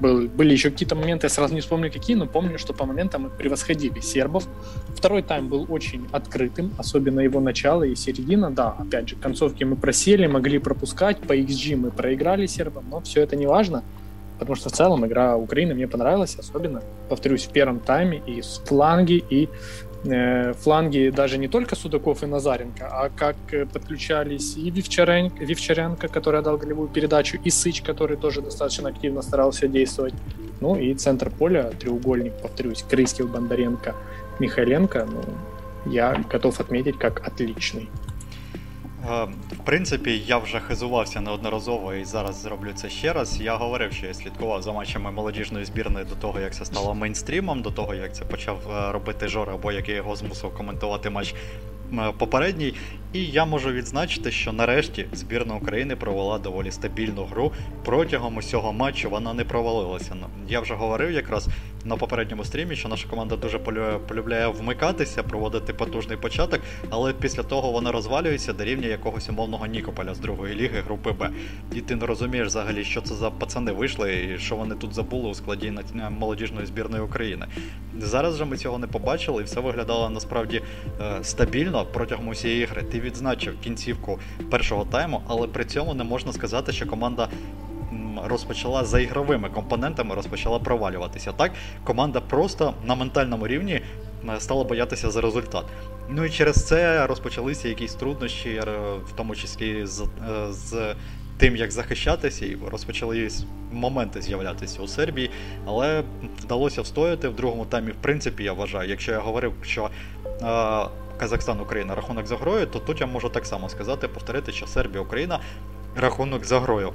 был, были еще какие-то моменты, я сразу не вспомню какие, но помню, что по моментам мы превосходили сербов. Второй тайм был очень открытым, особенно его начало и середина. Да, опять же, концовки мы просели, могли пропускать, по XG мы проиграли сербам, но все это не важно, потому что в целом игра Украины мне понравилась, особенно, повторюсь, в первом тайме и с фланги, и фланги даже не только Судаков и Назаренко, а как э, подключались и Вивчаренко, Вивчаренко, который отдал голевую передачу, и Сыч, который тоже достаточно активно старался действовать. Ну и центр поля, треугольник, повторюсь, Крыскив, Бондаренко, Михайленко, ну, я готов отметить как отличный.
Е, в принципі, я вже хизувався неодноразово і зараз зроблю це ще раз. Я говорив, що я слідкував за матчами молодіжної збірної до того, як це стало мейнстрімом, до того, як це почав е, робити Жора, або як я його змусив коментувати матч Е, попередній. І я можу відзначити, що нарешті збірна України провела доволі стабільну гру. Протягом усього матчу вона не провалилася. Ну, я вже говорив якраз на попередньому стрімі, що наша команда дуже полюбляє вмикатися, проводити потужний початок, але після того вона розвалюється до рівня якогось умовного Нікополя з другої ліги групи Б. І ти не розумієш взагалі, що це за пацани вийшли і що вони тут забули у складі молодіжної збірної України. Зараз же ми цього не побачили, і все виглядало насправді е, стабільно протягом усієї гри. Ти відзначив кінцівку першого тайму, але при цьому не можна сказати, що команда розпочала за ігровими компонентами, розпочала провалюватися. Так, команда просто на ментальному рівні стала боятися за результат. Ну і через це розпочалися якісь труднощі, е, в тому числі з, е, з тим, як захищатися, і розпочались моменти з'являтися у Сербії, але вдалося встояти в другому таймі. В принципі, я вважаю, якщо я говорив, що е, Казахстан Україна рахунок за грою, то тут я можу так само сказати, повторити, що Сербія Україна рахунок за грою.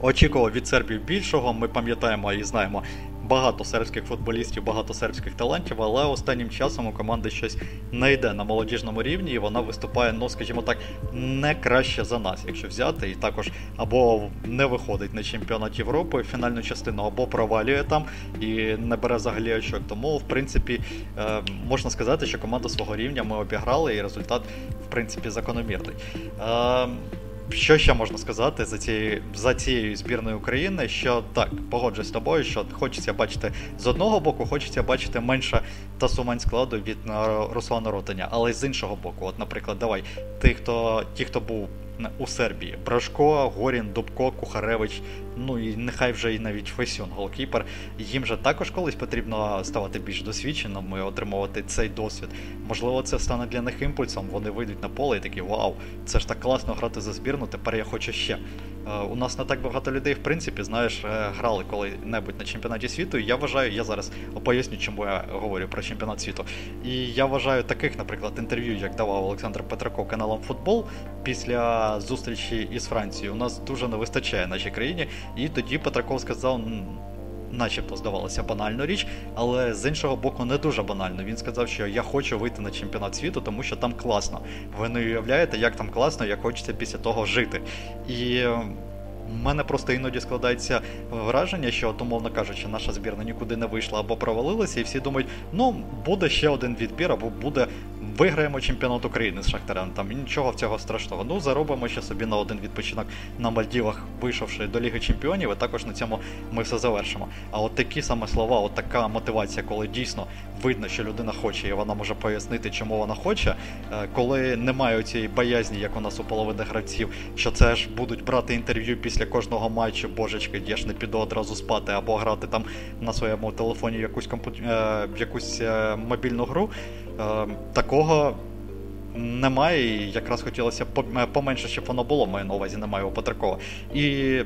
Очікував від Сербії більшого. Ми пам'ятаємо і знаємо багато сербських футболістів, багато сербських талантів, але останнім часом у команди щось не йде на молодіжному рівні, і вона виступає, ну скажімо так, не краще за нас, якщо взяти, і також або не виходить на чемпіонат Європи фінальну частину, або провалює там і не бере взагалі очок. Тому, в принципі, е, можна сказати, що команду свого рівня ми обіграли, і результат, в принципі, закономірний. Е, що ще можна сказати за цією за цією збірною України? Що так, погоджуюсь з тобою, що хочеться бачити з одного боку, хочеться бачити менше та сумань складу від е, Руслана Ротаня. Але з іншого боку, от, наприклад, давай, ті, хто ті, хто був у Сербії. Брашко, Горін, Дубко, Кухаревич, ну і нехай вже і навіть Фесюн, голкіпер. Їм же також колись потрібно ставати більш досвідченими, отримувати цей досвід. Можливо, це стане для них імпульсом. Вони вийдуть на поле і такі вау, це ж так класно грати за збірну, тепер я хочу ще. Е, у нас не так багато людей, в принципі, знаєш, е, грали коли-небудь на чемпіонаті світу. І я вважаю, я зараз поясню, чому я говорю про чемпіонат світу. І я вважаю таких, наприклад, інтерв'ю, як давав Олександр Петраков каналом Футбол після зустрічі із Францією. У нас дуже не вистачає нашій країні. І тоді Петраков сказав начебто здавалося банальну річ, але з іншого боку, не дуже банально. Він сказав, що я хочу вийти на чемпіонат світу, тому що там класно. Ви не уявляєте, як там класно, як хочеться після того жити. І у мене просто іноді складається враження, що, от, умовно кажучи, наша збірна нікуди не вийшла або провалилася, і всі думають, ну буде ще один відбір, або буде виграємо чемпіонат України з Шахтарем. Там нічого в цього страшного. Ну заробимо ще собі на один відпочинок на Мальдівах, вийшовши до Ліги Чемпіонів, і також на цьому ми все завершимо. А от такі саме слова, от така мотивація, коли дійсно видно, що людина хоче, і вона може пояснити, чому вона хоче, е, коли немає цієї боязні, як у нас у половини гравців, що це ж будуть брати інтерв'ю після кожного матчу, божечки, я ж не піду одразу спати або грати там на своєму телефоні якусь компу... Е, якусь е, мобільну гру. Такого немає, і якраз хотілося поменше, щоб воно було, маю на увазі немає у Петракова. І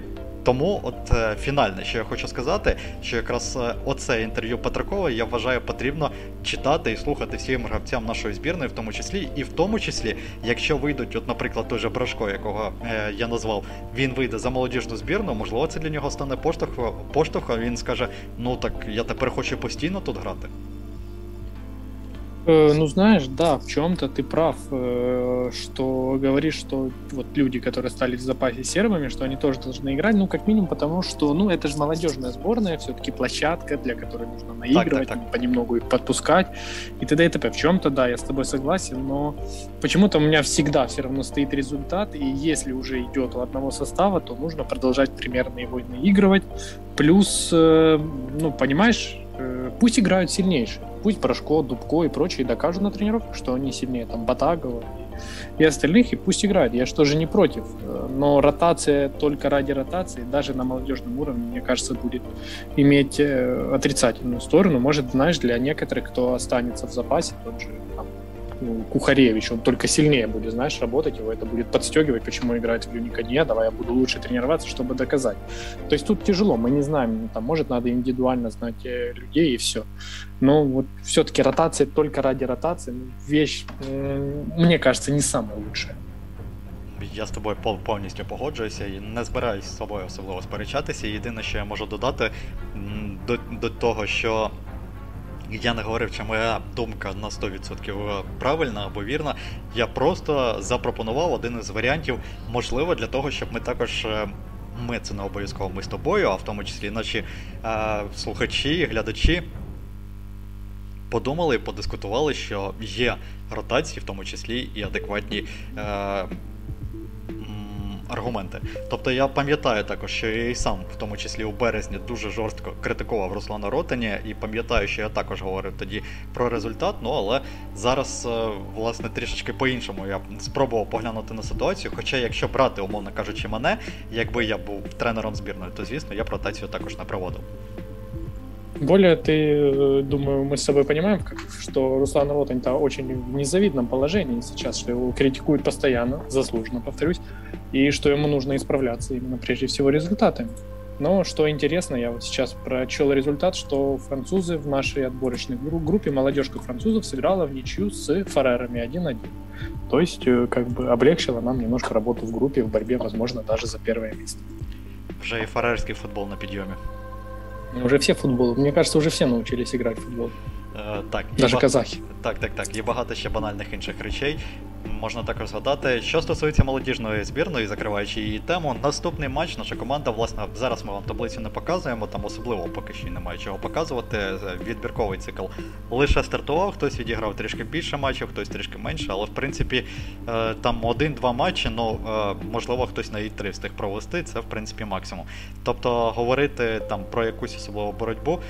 тому, от е, фінальне, що я хочу сказати, що якраз е, оце інтерв'ю Петракова я вважаю потрібно читати і слухати всім гравцям нашої збірної, в тому числі, і в тому числі, якщо вийдуть, от, наприклад, той же Брашко, якого е, я назвав, він вийде за молодіжну збірну, можливо, це для нього стане поштовхом, поштовхом, він скаже: ну так я тепер хочу постійно тут грати.
Э, ну, знаешь, да, в чем-то ты прав, э, что говоришь, что вот люди, которые стали в запасе сербами, что они тоже должны играть, ну, как минимум, потому что, ну, это же молодежная сборная, все-таки площадка, для которой нужно наигрывать, так, так, так. понемногу их подпускать и т.д. и т.п. В чем-то, да, я с тобой согласен, но почему-то у меня всегда все равно стоит результат, и если уже идет у одного состава, то нужно продолжать примерно его наигрывать. Плюс, э, ну, понимаешь, пусть играют сильнейшие. Пусть Порошко, Дубко и прочие докажут на тренировках, что они сильнее там Батагова и остальных, и пусть играют. Я что же не против. Но ротация только ради ротации, даже на молодежном уровне, мне кажется, будет иметь э, отрицательную сторону. Может, знаешь, для некоторых, кто останется в запасе, тот же ну, Кухаревич, он только сильнее будет, знаешь, работать, его это будет подстегивать, почему играть в Люника не, давай я буду лучше тренироваться, чтобы доказать. То есть тут тяжело, мы не знаем, ну, там, может, надо индивидуально знать э, людей и все. Но вот все-таки ротация только ради ротации, ну, вещь, мне кажется, не самая лучшая.
Я з тобою повністю погоджуюся і не збираюсь з собою особливо сперечатися. Єдине, що я можу додати до, до того, що я не говорив, чи моя думка на 100% правильна або вірна. Я просто запропонував один із варіантів, можливо, для того, щоб ми також. Е, ми це не обов'язково ми з тобою, а в тому числі наші е, слухачі, глядачі подумали подискутували, що є ротації, в тому числі і адекватні е, аргументи. Тобто я пам'ятаю також, що я і сам, в тому числі у березні, дуже жорстко критикував Руслана Ротані, і пам'ятаю, що я також говорив тоді про результат. Ну але зараз, е, власне, трішечки по-іншому я спробував поглянути на ситуацію. Хоча, якщо брати, умовно кажучи, мене, якби я був тренером збірної, то звісно я б ротацію також не проводив.
Более ты, э, думаю, мы с собой понимаем, что Руслан Ротань-то очень в незавидном положении сейчас, что его критикуют постоянно, заслуженно, повторюсь, И что ему нужно исправляться именно прежде всего результатами. Но что интересно, я вот сейчас прочел результат, что французы в нашей отборочной группе, молодежка французов сыграла в ничью с фарерами 1-1. То есть э, как бы облегчило нам немножко работу в группе в борьбе, возможно, даже за первое место.
Уже и фарерский футбол на подъеме.
Уже все футбол. Мне кажется, уже все научились играть в футбол.
Е, так,
Даже
ба...
казахи.
Так, так, так. Є багато ще банальних інших речей. Можна також згадати. Що стосується молодіжної збірної, закриваючи її тему, наступний матч наша команда, власне, зараз ми вам таблицю не показуємо, там особливо поки що немає чого показувати. Відбірковий цикл лише стартував, хтось відіграв трішки більше матчів, хтось трішки менше, але в принципі е, там один-два матчі, ну е, можливо, хтось на і три встиг провести, це в принципі максимум. Тобто говорити там про якусь особливу боротьбу.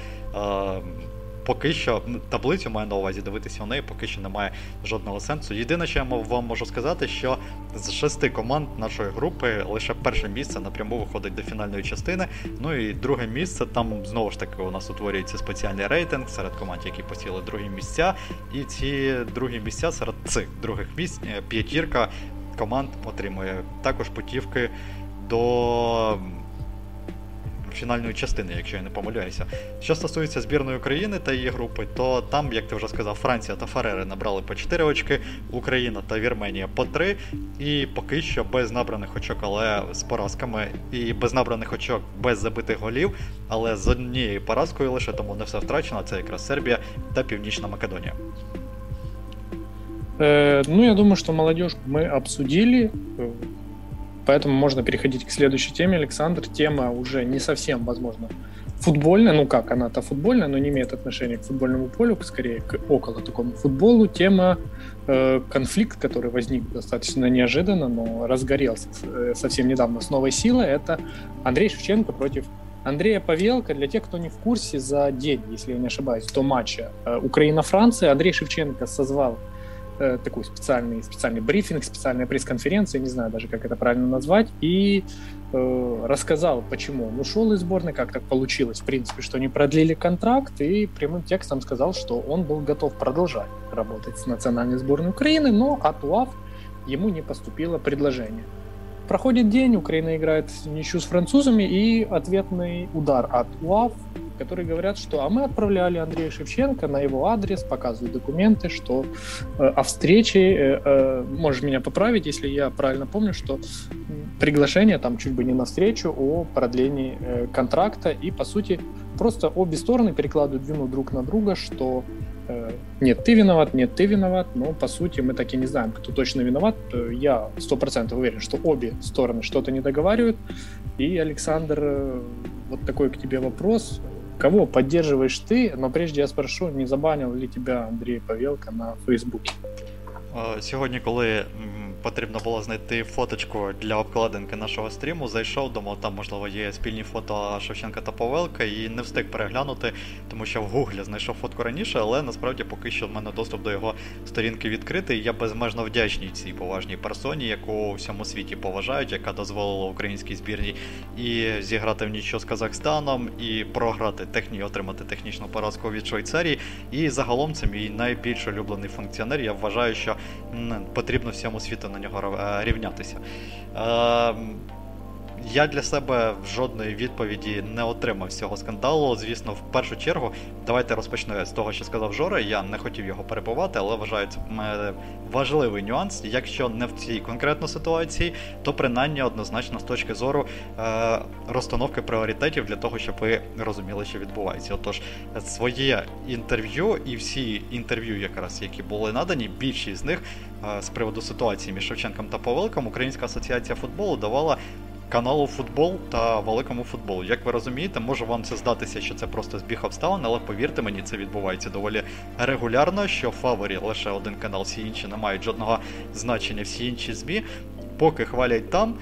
Поки що таблицю маю на увазі дивитися у неї, поки що немає жодного сенсу. Єдине, що я вам можу сказати, що з шести команд нашої групи лише перше місце напряму виходить до фінальної частини. Ну і друге місце там знову ж таки у нас утворюється спеціальний рейтинг серед команд, які посіли другі місця. І ці другі місця серед цих других місць е, п'ятірка команд отримує також путівки до фінальної частини, якщо я не помиляюся. Що стосується збірної України та її групи, то там, як ти вже сказав, Франція та Фарери набрали по 4 очки, Україна та Вірменія по 3. І поки що без набраних очок, але з поразками, і без набраних очок без забитих голів, але з однією поразкою лише тому не все втрачено. Це якраз Сербія та Північна Македонія.
Э, ну, я думаю, что молодежь мы обсудили. Поэтому можно переходить к следующей теме, Александр. Тема уже не совсем, возможно, футбольная. Ну как, она-то футбольная, но не имеет отношения к футбольному полю, скорее к около такому футболу. Тема э, конфликт, который возник достаточно неожиданно, но разгорелся э, совсем недавно с новой силой. Это Андрей Шевченко против Андрея Павелка, для тех, кто не в курсе, за день, если я не ошибаюсь, до матча э, Украина-Франция Андрей Шевченко созвал э, такой специальный, специальный брифинг, специальная пресс-конференция, не знаю даже, как это правильно назвать, и э, рассказал, почему он ушел из сборной, как так получилось, в принципе, что не продлили контракт, и прямым текстом сказал, что он был готов продолжать работать с национальной сборной Украины, но от УАФ ему не поступило предложение. Проходит день, Украина играет ничью с французами, и ответный удар от УАФ которые говорят, что а мы отправляли Андрея Шевченко на его адрес, показывают документы, что э, о встрече, э, э, можешь меня поправить, если я правильно помню, что приглашение там чуть бы не на встречу о продлении э, контракта, и по сути просто обе стороны перекладывают вину друг на друга, что э, нет, ты виноват, нет, ты виноват, но по сути мы так и не знаем, кто точно виноват. Я сто процентов уверен, что обе стороны что-то не договаривают. И, Александр, э, вот такой к тебе вопрос. Кого поддерживаешь ты? Но прежде я спрошу, не забанил ли тебя Андрей Павелко на Фейсбуке?
Сьогодні, коли потрібно було знайти фоточку для обкладинки нашого стріму. Зайшов, думав, там, можливо, є спільні фото Шевченка та Павелка, і не встиг переглянути, тому що в гуглі знайшов фотку раніше, але насправді поки що в мене доступ до його сторінки відкритий. Я безмежно вдячний цій поважній персоні, яку у всьому світі поважають, яка дозволила українській збірній і зіграти в нічого з Казахстаном, і програти техні, отримати технічну поразку від Швейцарії. І загалом це мій найбільш улюблений функціонер. Я вважаю, що потрібно всьому світу на нього е, рівнятися. Ем, я для себе жодної відповіді не отримав з цього скандалу. Звісно, в першу чергу, давайте розпочнемо з того, що сказав Жора. Я не хотів його перебувати, але вважаю це важливий нюанс. Якщо не в цій конкретно ситуації, то принаймні однозначно з точки зору е, розстановки пріоритетів для того, щоб ви розуміли, що відбувається. Отож, своє інтерв'ю і всі інтерв'ю, якраз які були надані, більшість з них е, з приводу ситуації між Шевченком та Павелком, Українська асоціація футболу давала каналу футбол та великому футболу. Як ви розумієте, може вам це здатися, що це просто збіг обставин, але повірте мені, це відбувається доволі регулярно. Що в фаворі лише один канал, всі інші не мають жодного значення, всі інші ЗМІ, поки хвалять там.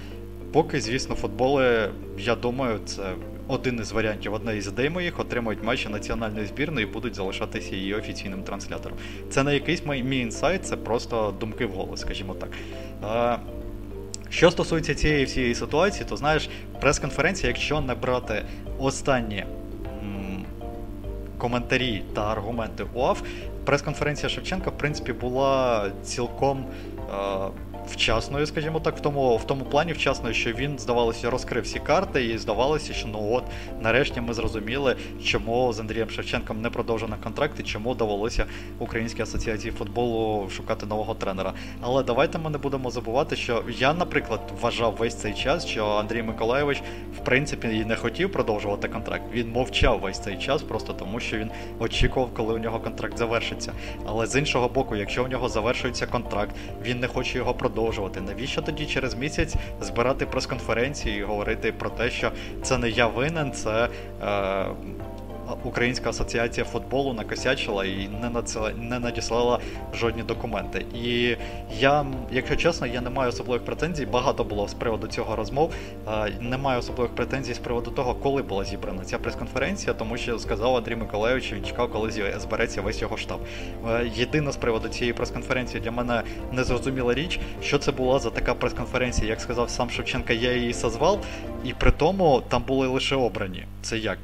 поки, звісно, футболи, я думаю, це один із варіантів, одна із ідей моїх, отримають матчі національної збірної і будуть залишатися її офіційним транслятором. Це не якийсь мій інсайт, це просто думки в голос, скажімо так. Що стосується цієї всієї ситуації, то знаєш, прес-конференція, якщо не брати останні м- коментарі та аргументи УАФ, прес-конференція Шевченка, в принципі, була цілком. Е- вчасною, скажімо так, в тому в тому плані вчасною, що він, здавалося, розкрив всі карти, і здавалося, що ну от нарешті ми зрозуміли, чому з Андрієм Шевченком не продовжено контракт і чому довелося Українській асоціації футболу шукати нового тренера. Але давайте ми не будемо забувати, що я, наприклад, вважав весь цей час, що Андрій Миколаєвич в принципі і не хотів продовжувати контракт. Він мовчав весь цей час, просто тому що він очікував, коли у нього контракт завершиться. Але з іншого боку, якщо у нього завершується контракт, він не хоче його продовжувати продовжувати. Навіщо тоді через місяць збирати прес-конференції і говорити про те, що це не я винен, це. Е, Українська асоціація футболу накосячила і не надсила, не надіслала жодні документи. І я, якщо чесно, я не маю особливих претензій. Багато було з приводу цього розмов. Не маю особливих претензій з приводу того, коли була зібрана ця прес-конференція, тому що сказав Андрій Миколаївич, він чекав, коли збереться весь його штаб. Е, єдина з приводу цієї прес-конференції для мене незрозуміла річ, що це була за така прес-конференція, як сказав сам Шевченка, я її созвав, і при тому там були лише обрані. Це як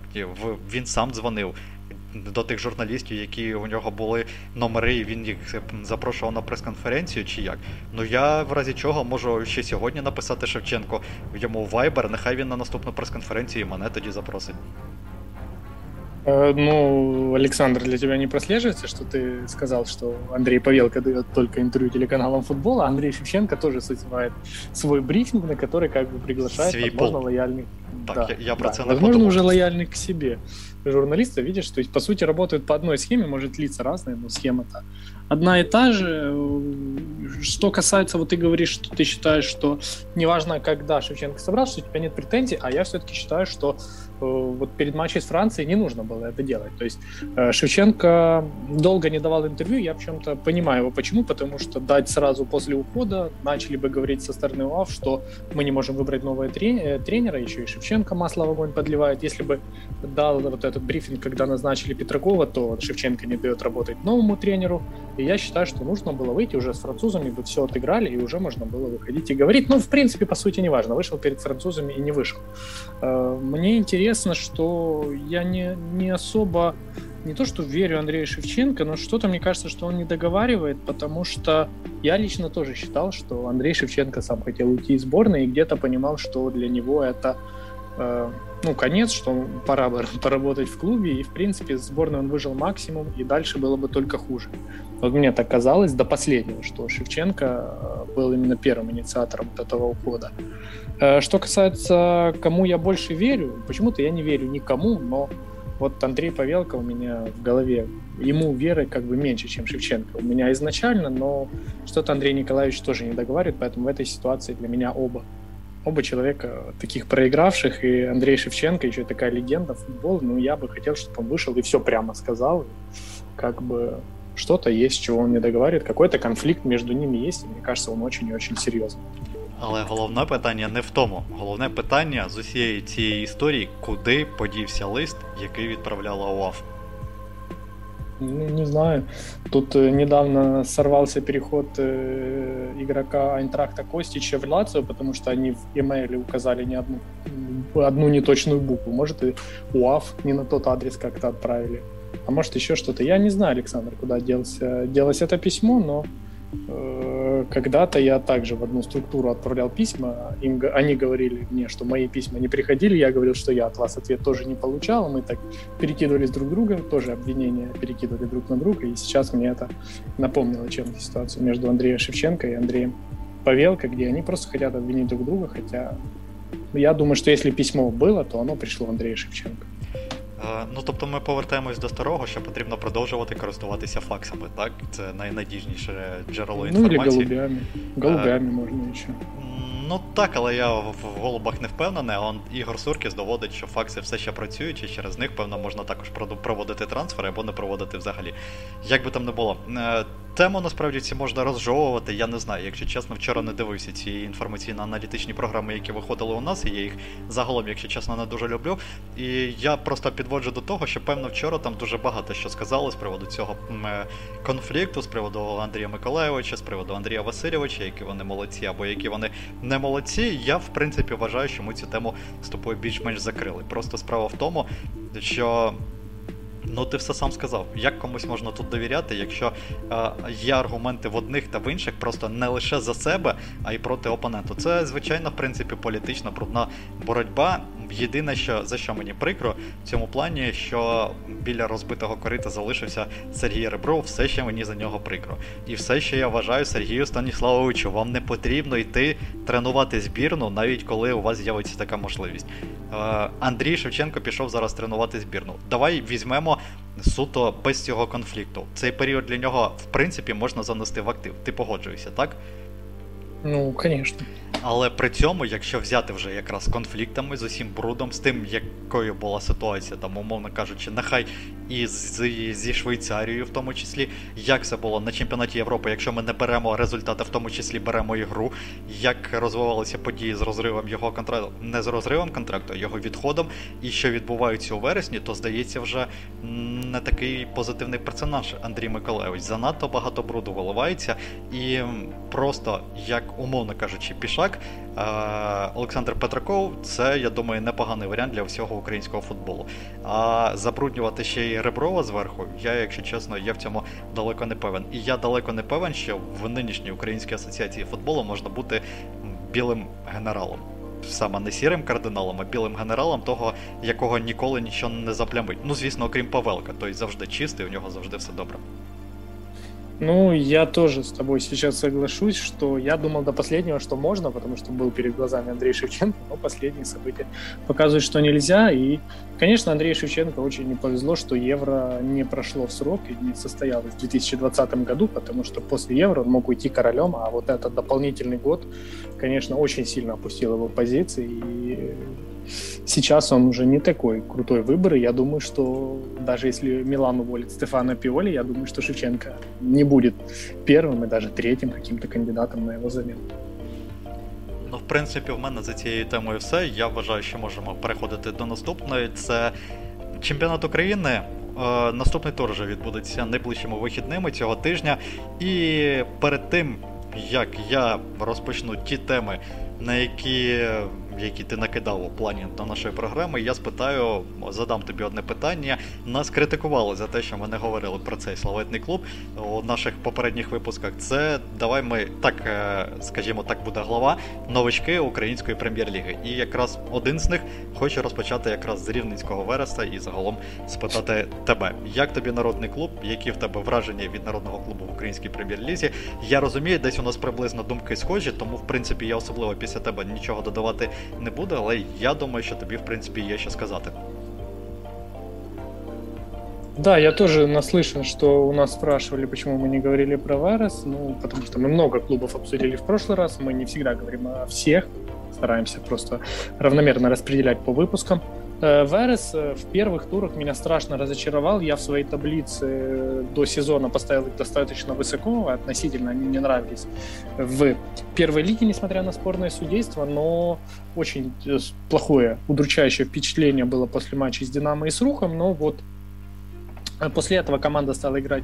він сам дзвонив до тих журналістів, які у нього були номери, і він їх запрошував на прес-конференцію, чи як. Ну я в разі чого можу ще сьогодні написати Шевченко йому Viber, нехай він на наступну прес-конференцію мене тоді запросить.
Э, ну, Александр, для тебя не прослеживается, что ты сказал, что Андрей Павелко дает только интервью телеканалам футбола, а Андрей Шевченко тоже созывает свой брифинг, на который как бы приглашает, Свей возможно, пол. лояльных.
Так, да, я, я про да,
Возможно, подумал. уже лояльных к себе Журналистов, видишь, то есть, по сути, работают по одной схеме, может, лица разные, но схема-то одна и та же. Что касается, вот ты говоришь, что ты считаешь, что неважно, когда Шевченко собрал, что у тебя нет претензий, а я все-таки считаю, что вот перед матчем с Францией не нужно было это делать. То есть э, Шевченко долго не давал интервью, я в чем-то понимаю его. Почему? Потому что дать сразу после ухода начали бы говорить со стороны УАФ, что мы не можем выбрать нового э, тренера, еще и Шевченко масло в огонь подливает. Если бы дал вот этот брифинг, когда назначили Петракова, то Шевченко не дает работать новому тренеру, и я считаю, что нужно было выйти уже с французами, бы все отыграли, и уже можно было выходить и говорить. Ну, в принципе, по сути, не важно, вышел перед французами и не вышел. Э, мне интересно, что я не, не особо не то, что верю Андрею Шевченко, но что-то мне кажется, что он не договаривает, потому что я лично тоже считал, что Андрей Шевченко сам хотел уйти из сборной и где-то понимал, что для него это э, ну, конец, что пора бы поработать в клубе, и, в принципе, с сборной он выжил максимум, и дальше было бы только хуже. Вот мне так казалось до последнего, что Шевченко э, был именно первым инициатором вот этого ухода. Э, что касается, кому я больше верю, почему-то я не верю никому, но вот Андрей Павелко у меня в голове, ему веры как бы меньше, чем Шевченко. У меня изначально, но что-то Андрей Николаевич тоже не договаривает, поэтому в этой ситуации для меня оба оба человека таких проигравших, и Андрей Шевченко, еще такая легенда футбола, ну, я бы хотел, чтобы он вышел и все прямо сказал, как бы что-то есть, чего он не договаривает, какой-то конфликт между ними есть, и мне кажется, он очень и очень серьезный.
Але головне питання не в тому. Головне питання з усієї цієї історії, куди подівся лист, який відправляла УАФ.
Ну, не знаю. Тут э, недавно сорвался переход э, игрока Айнтрахта Костича в Лацио, потому что они в имейле указали не одну, одну неточную букву. Может, и УАФ не на тот адрес как-то отправили. А может, еще что-то. Я не знаю, Александр, куда делся, делось это письмо, но когда-то я также в одну структуру отправлял письма, им, они говорили мне, что мои письма не приходили, я говорил, что я от вас ответ тоже не получал, мы так перекидывались друг друга, тоже обвинения перекидывали друг на друга, и сейчас мне это напомнило чем-то ситуацию между Андреем Шевченко и Андреем Павелко, где они просто хотят обвинить друг друга, хотя я думаю, что если письмо было, то оно пришло Андрею Шевченко.
Е, ну, тобто ми повертаємось до старого, що потрібно продовжувати користуватися факсами, так? Це найнадіжніше джерело інформації.
Ну, или голубями. Голубями можна ще.
Ну так, але я в голубах не впевнений, а он Ігор Суркіс доводить, що факси все ще працюють, і через них, певно, можна також проводити трансфери або не проводити взагалі. Як би там не було. Тему насправді ці можна розжовувати. Я не знаю, якщо чесно, вчора не дивився ці інформаційно-аналітичні програми, які виходили у нас, і я їх загалом, якщо чесно, не дуже люблю. І я просто підводжу до того, що певно вчора там дуже багато що сказали з приводу цього е, конфлікту, з приводу Андрія Миколаєвича, з приводу Андрія Васильовича, які вони молодці, або які вони не молодці. Я в принципі вважаю, що ми цю тему з тобою більш-менш закрили. Просто справа в тому, що. Ну, ти все сам сказав. Як комусь можна тут довіряти, якщо е, є аргументи в одних та в інших, просто не лише за себе, а й проти опоненту. Це, звичайно, в принципі, політична брудна боротьба. Єдине, що за що мені прикро в цьому плані, що біля розбитого корита залишився Сергій Ребров, все ще мені за нього прикро. І все ще я вважаю Сергію Станіславовичу, вам не потрібно йти тренувати збірну, навіть коли у вас з'явиться така можливість. Е, Андрій Шевченко пішов зараз тренувати збірну. Давай візьмемо суто без цього конфлікту. Цей період для нього, в принципі, можна занести в актив. Ти погоджуєшся, так?
Ну, звісно.
Але при цьому, якщо взяти вже якраз конфліктами з усім брудом, з тим, якою була ситуація, там, умовно кажучи, нехай і з, зі Швейцарією, в тому числі, як це було на чемпіонаті Європи, якщо ми не беремо результати, в тому числі беремо ігру, як розвивалися події з розривом його контракту, не з розривом контракту, а його відходом, і що відбуваються у вересні, то здається, вже не такий позитивний персонаж Андрій Миколаївич. Занадто багато бруду виливається, і просто як умовно кажучи, пішак. Олександр Петраков це, я думаю, непоганий варіант для всього українського футболу. А забруднювати ще й Реброва зверху, я, якщо чесно, я в цьому далеко не певен. І я далеко не певен, що в нинішній Українській асоціації футболу можна бути білим генералом. Саме не сірим кардиналом, а білим генералом, того, якого ніколи нічого не заплямить. Ну, звісно, окрім Павелка, той завжди чистий, у нього завжди все добре.
Ну, я тоже с тобой сейчас соглашусь, что я думал до последнего, что можно, потому что был перед глазами Андрей Шевченко, но последние события показывают, что нельзя. И, конечно, Андрею Шевченко очень не повезло, что Евро не прошло в срок и не состоялось в 2020 году, потому что после Евро он мог уйти королем, а вот этот дополнительный год, конечно, очень сильно опустил его позиции. И сейчас он уже не такой крутой выбор, и я думаю, что даже если Милан уволит Стефана Пиоли, я думаю, что Шевченко не будет первым и даже третьим каким-то кандидатом на його заміну.
Ну, в принципі, в мене за цією темою все. Я вважаю, що можемо переходити до наступної. Це чемпіонат України. Е, наступний тур вже відбудеться найближчими вихідними цього тижня. І перед тим, як я розпочну ті теми, на які які ти накидав у плані до нашої програми, я спитаю, задам тобі одне питання. Нас критикували за те, що ми не говорили про цей славетний клуб у наших попередніх випусках. Це давай ми так, е, скажімо, так буде глава новички української прем'єр-ліги. І якраз один з них хоче розпочати якраз з Рівненського Вереса і загалом спитати тебе, як тобі народний клуб, які в тебе враження від народного клубу в українській прем'єр-лізі? Я розумію, десь у нас приблизно думки схожі, тому в принципі я особливо після тебе нічого додавати не буде, але я думаю, що тобі, в принципі, є що сказати.
Да, я тоже наслышан, что у нас спрашивали, почему мы не говорили про Варес. Ну, потому что мы много клубов обсудили в прошлый раз. Мы не всегда говорим о всех. Стараемся просто равномерно распределять по выпускам. Э, Верес э, в первых турах меня страшно разочаровал. Я в своей таблице до сезона поставил их достаточно высоко, относительно они мне нравились в первой лиге, несмотря на спорное судейство, но очень э, плохое, удручающее впечатление было после матча с Динамо и с Рухом, но вот После этого команда стала играть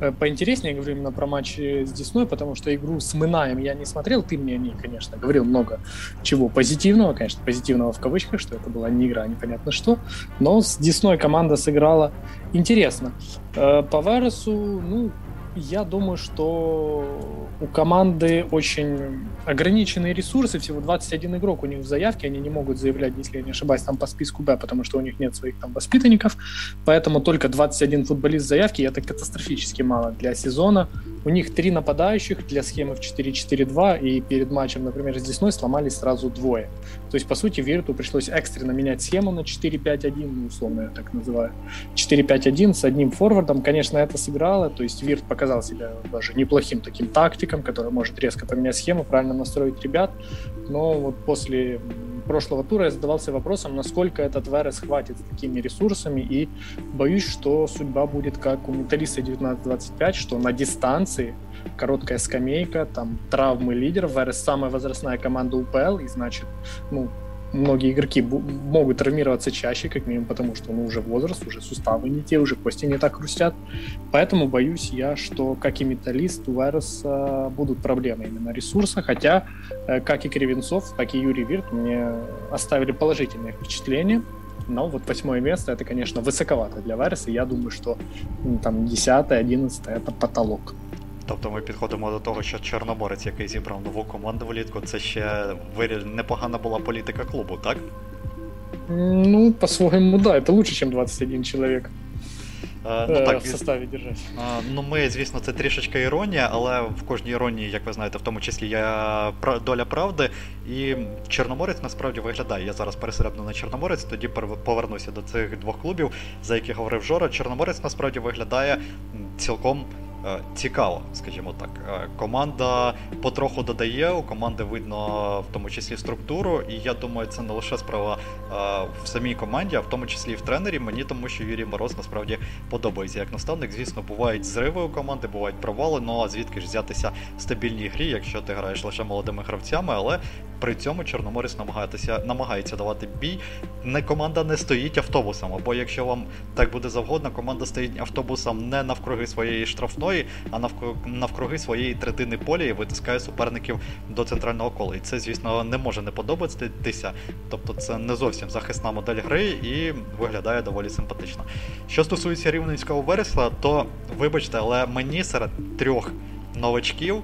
э, поинтереснее. Я говорю именно про матч с Десной, потому что игру с Минаем я не смотрел. Ты мне о ней, конечно, говорил много чего позитивного. Конечно, позитивного в кавычках, что это была не игра, непонятно что. Но с Десной команда сыграла интересно. Э, по Вересу, ну, я думаю, что у команды очень ограниченные ресурсы, всего 21 игрок у них в заявке, они не могут заявлять, если я не ошибаюсь, там по списку Б, потому что у них нет своих там воспитанников, поэтому только 21 футболист в заявке, это катастрофически мало для сезона. У них три нападающих для схемы в 4-4-2, и перед матчем, например, с Десной сломались сразу двое. То есть, по сути, Вирту пришлось экстренно менять схему на 4-5-1, ну, условно я так называю, 4-5-1 с одним форвардом. Конечно, это сыграло, то есть Вирт показал себя даже неплохим таким тактиком, который может резко поменять схему, правильно настроить ребят, но вот после прошлого тура я задавался вопросом, насколько этот Верес хватит с такими ресурсами, и боюсь, что судьба будет как у металлиста 19-25, что на дистанции короткая скамейка, там травмы лидеров, Верес самая возрастная команда УПЛ, и значит, ну, многие игроки могут травмироваться чаще, как минимум, потому что ну, уже возраст, уже суставы не те, уже кости не так хрустят. Поэтому боюсь я, что, как и металлист, у Вайроса будут проблемы именно ресурса, хотя, э, как и Кривенцов, так и Юрий Вирт мне оставили положительное впечатление. Но вот восьмое место, это, конечно, высоковато для Вайроса. Я думаю, что ну, там десятое, одиннадцатое — это потолок.
Тобто ми підходимо до того, що Чорноморець, який зібрав нову команду влітку, це ще непогана була політика клубу, так?
Ну, по-своєму, да, це лучше, ніж 21 чоловік.
Uh, ну, так, в составі держать. Uh, ну, ми, звісно, це трішечка іронія, але в кожній іронії, як ви знаєте, в тому числі є доля правди. І Чорноморець насправді виглядає. Я зараз пересеребну на Чорноморець, тоді повернуся до цих двох клубів, за яких говорив Жора. Чорноморець насправді виглядає цілком Е, цікаво, скажімо так. Е, команда потроху додає, у команди видно в тому числі структуру, і я думаю, це не лише справа е, в самій команді, а в тому числі і в тренері. Мені тому, що Юрій Мороз насправді подобається як наставник. Звісно, бувають зриви у команди, бувають провали. Ну а звідки ж взятися стабільній грі, якщо ти граєш лише молодими гравцями, але при цьому Чорноморець намагається намагається давати бій. Не команда не стоїть автобусом, або якщо вам так буде завгодно, команда стоїть автобусом не навкруги своєї штрафної, а навкруги своєї третини поля і витискає суперників до центрального кола. І це, звісно, не може не подобатися. Тобто це не зовсім захисна модель гри і виглядає доволі симпатично. Що стосується рівненського вересла, то вибачте, але мені серед трьох новачків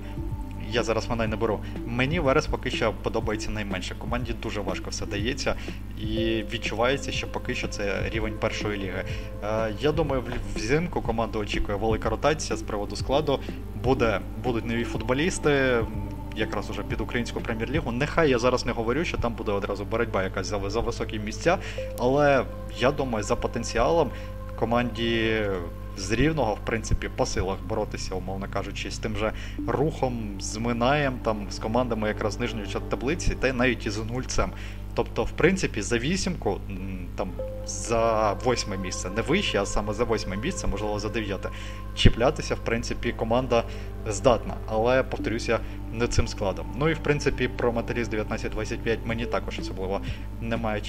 я зараз й не беру. Мені Верес поки що подобається найменше. Команді дуже важко все дається, і відчувається, що поки що це рівень першої ліги. Е, я думаю, взимку команду очікує велика ротація з приводу складу. Буде, Будуть нові футболісти. Якраз уже під українську прем'єр-лігу. Нехай я зараз не говорю, що там буде одразу боротьба якась за, за високі місця. Але я думаю, за потенціалом команді з рівного, в принципі, по силах боротися, умовно кажучи, з тим же рухом, з Минаєм, там, з командами якраз нижньої таблиці, та навіть із нульцем. Тобто, в принципі, за вісімку, там, за восьме місце, не вище, а саме за восьме місце, можливо, за дев'яте. Чіплятися, в принципі, команда здатна, але повторюся, не цим складом. Ну і в принципі, про Металіст 1925 мені також особливо немає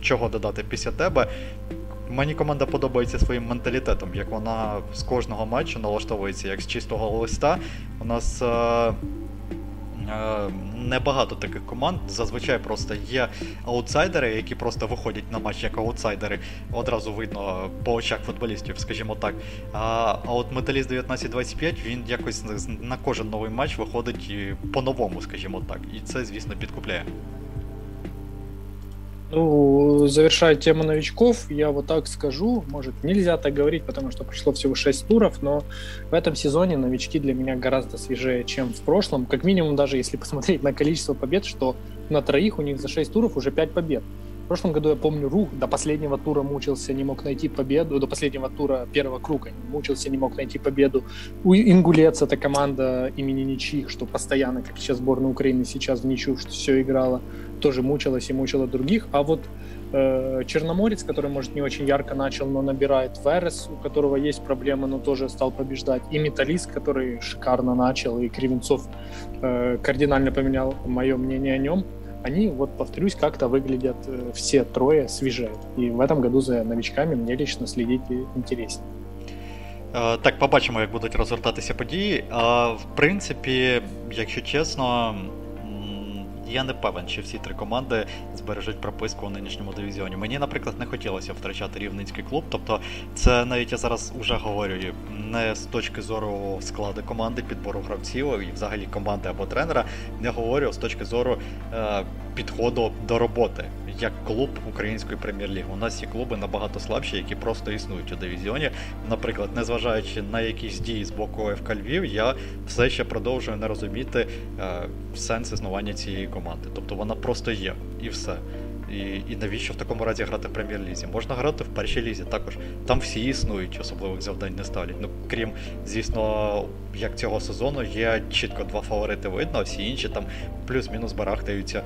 чого додати після тебе. Мені команда подобається своїм менталітетом, як вона з кожного матчу налаштовується як з чистого листа. У нас. Е- Небагато таких команд. Зазвичай просто є аутсайдери, які просто виходять на матч як аутсайдери. Одразу видно по очах футболістів, скажімо так. А а от Металіст 1925 він якось на кожен новий матч виходить по-новому, скажімо так. І це, звісно, підкупляє.
Ну, завершая тему новичков, я вот так скажу, может, нельзя так говорить, потому что прошло всего 6 туров, но в этом сезоне новички для меня гораздо свежее, чем в прошлом. Как минимум, даже если посмотреть на количество побед, что на троих у них за 6 туров уже 5 побед. В прошлом году, я помню, Рух до последнего тура мучился, не мог найти победу, до последнего тура первого круга мучился, не мог найти победу. У Ингулец это команда имени Ничьих, что постоянно, как сейчас сборная Украины сейчас в ничью, что все играла, тоже мучилась и мучила других. А вот э, Черноморец, который, может, не очень ярко начал, но набирает Верес, у которого есть проблемы, но тоже стал побеждать. И Металлист, который шикарно начал, и Кривенцов э, кардинально поменял мое мнение о нем они, вот повторюсь, как-то выглядят э, все трое свежее. И в этом году за новичками мне лично следить интереснее.
Так, побачимо, як будуть розвертатися події. В принципі, якщо чесно, я не певен, чи всі три команди збережуть прописку у нинішньому дивізіоні. Мені, наприклад, не хотілося втрачати рівненський клуб. Тобто, це навіть я зараз вже говорю не з точки зору складу команди, підбору гравців і взагалі команди або тренера. Не говорю з точки зору е, підходу до роботи як клуб української прем'єр-ліги. У нас є клуби набагато слабші, які просто існують у дивізіоні. Наприклад, незважаючи на якісь дії з боку ФК Львів, я все ще продовжую не розуміти е, сенс існування цієї команди. Тобто вона просто є і все. І і навіщо в такому разі грати в прем'єр-лізі? Можна грати в першій лізі також. Там всі існують, особливих завдань не ставлять. Ну, крім, звісно, як цього сезону є чітко два фаворити видно, а всі інші там плюс-мінус барахтаються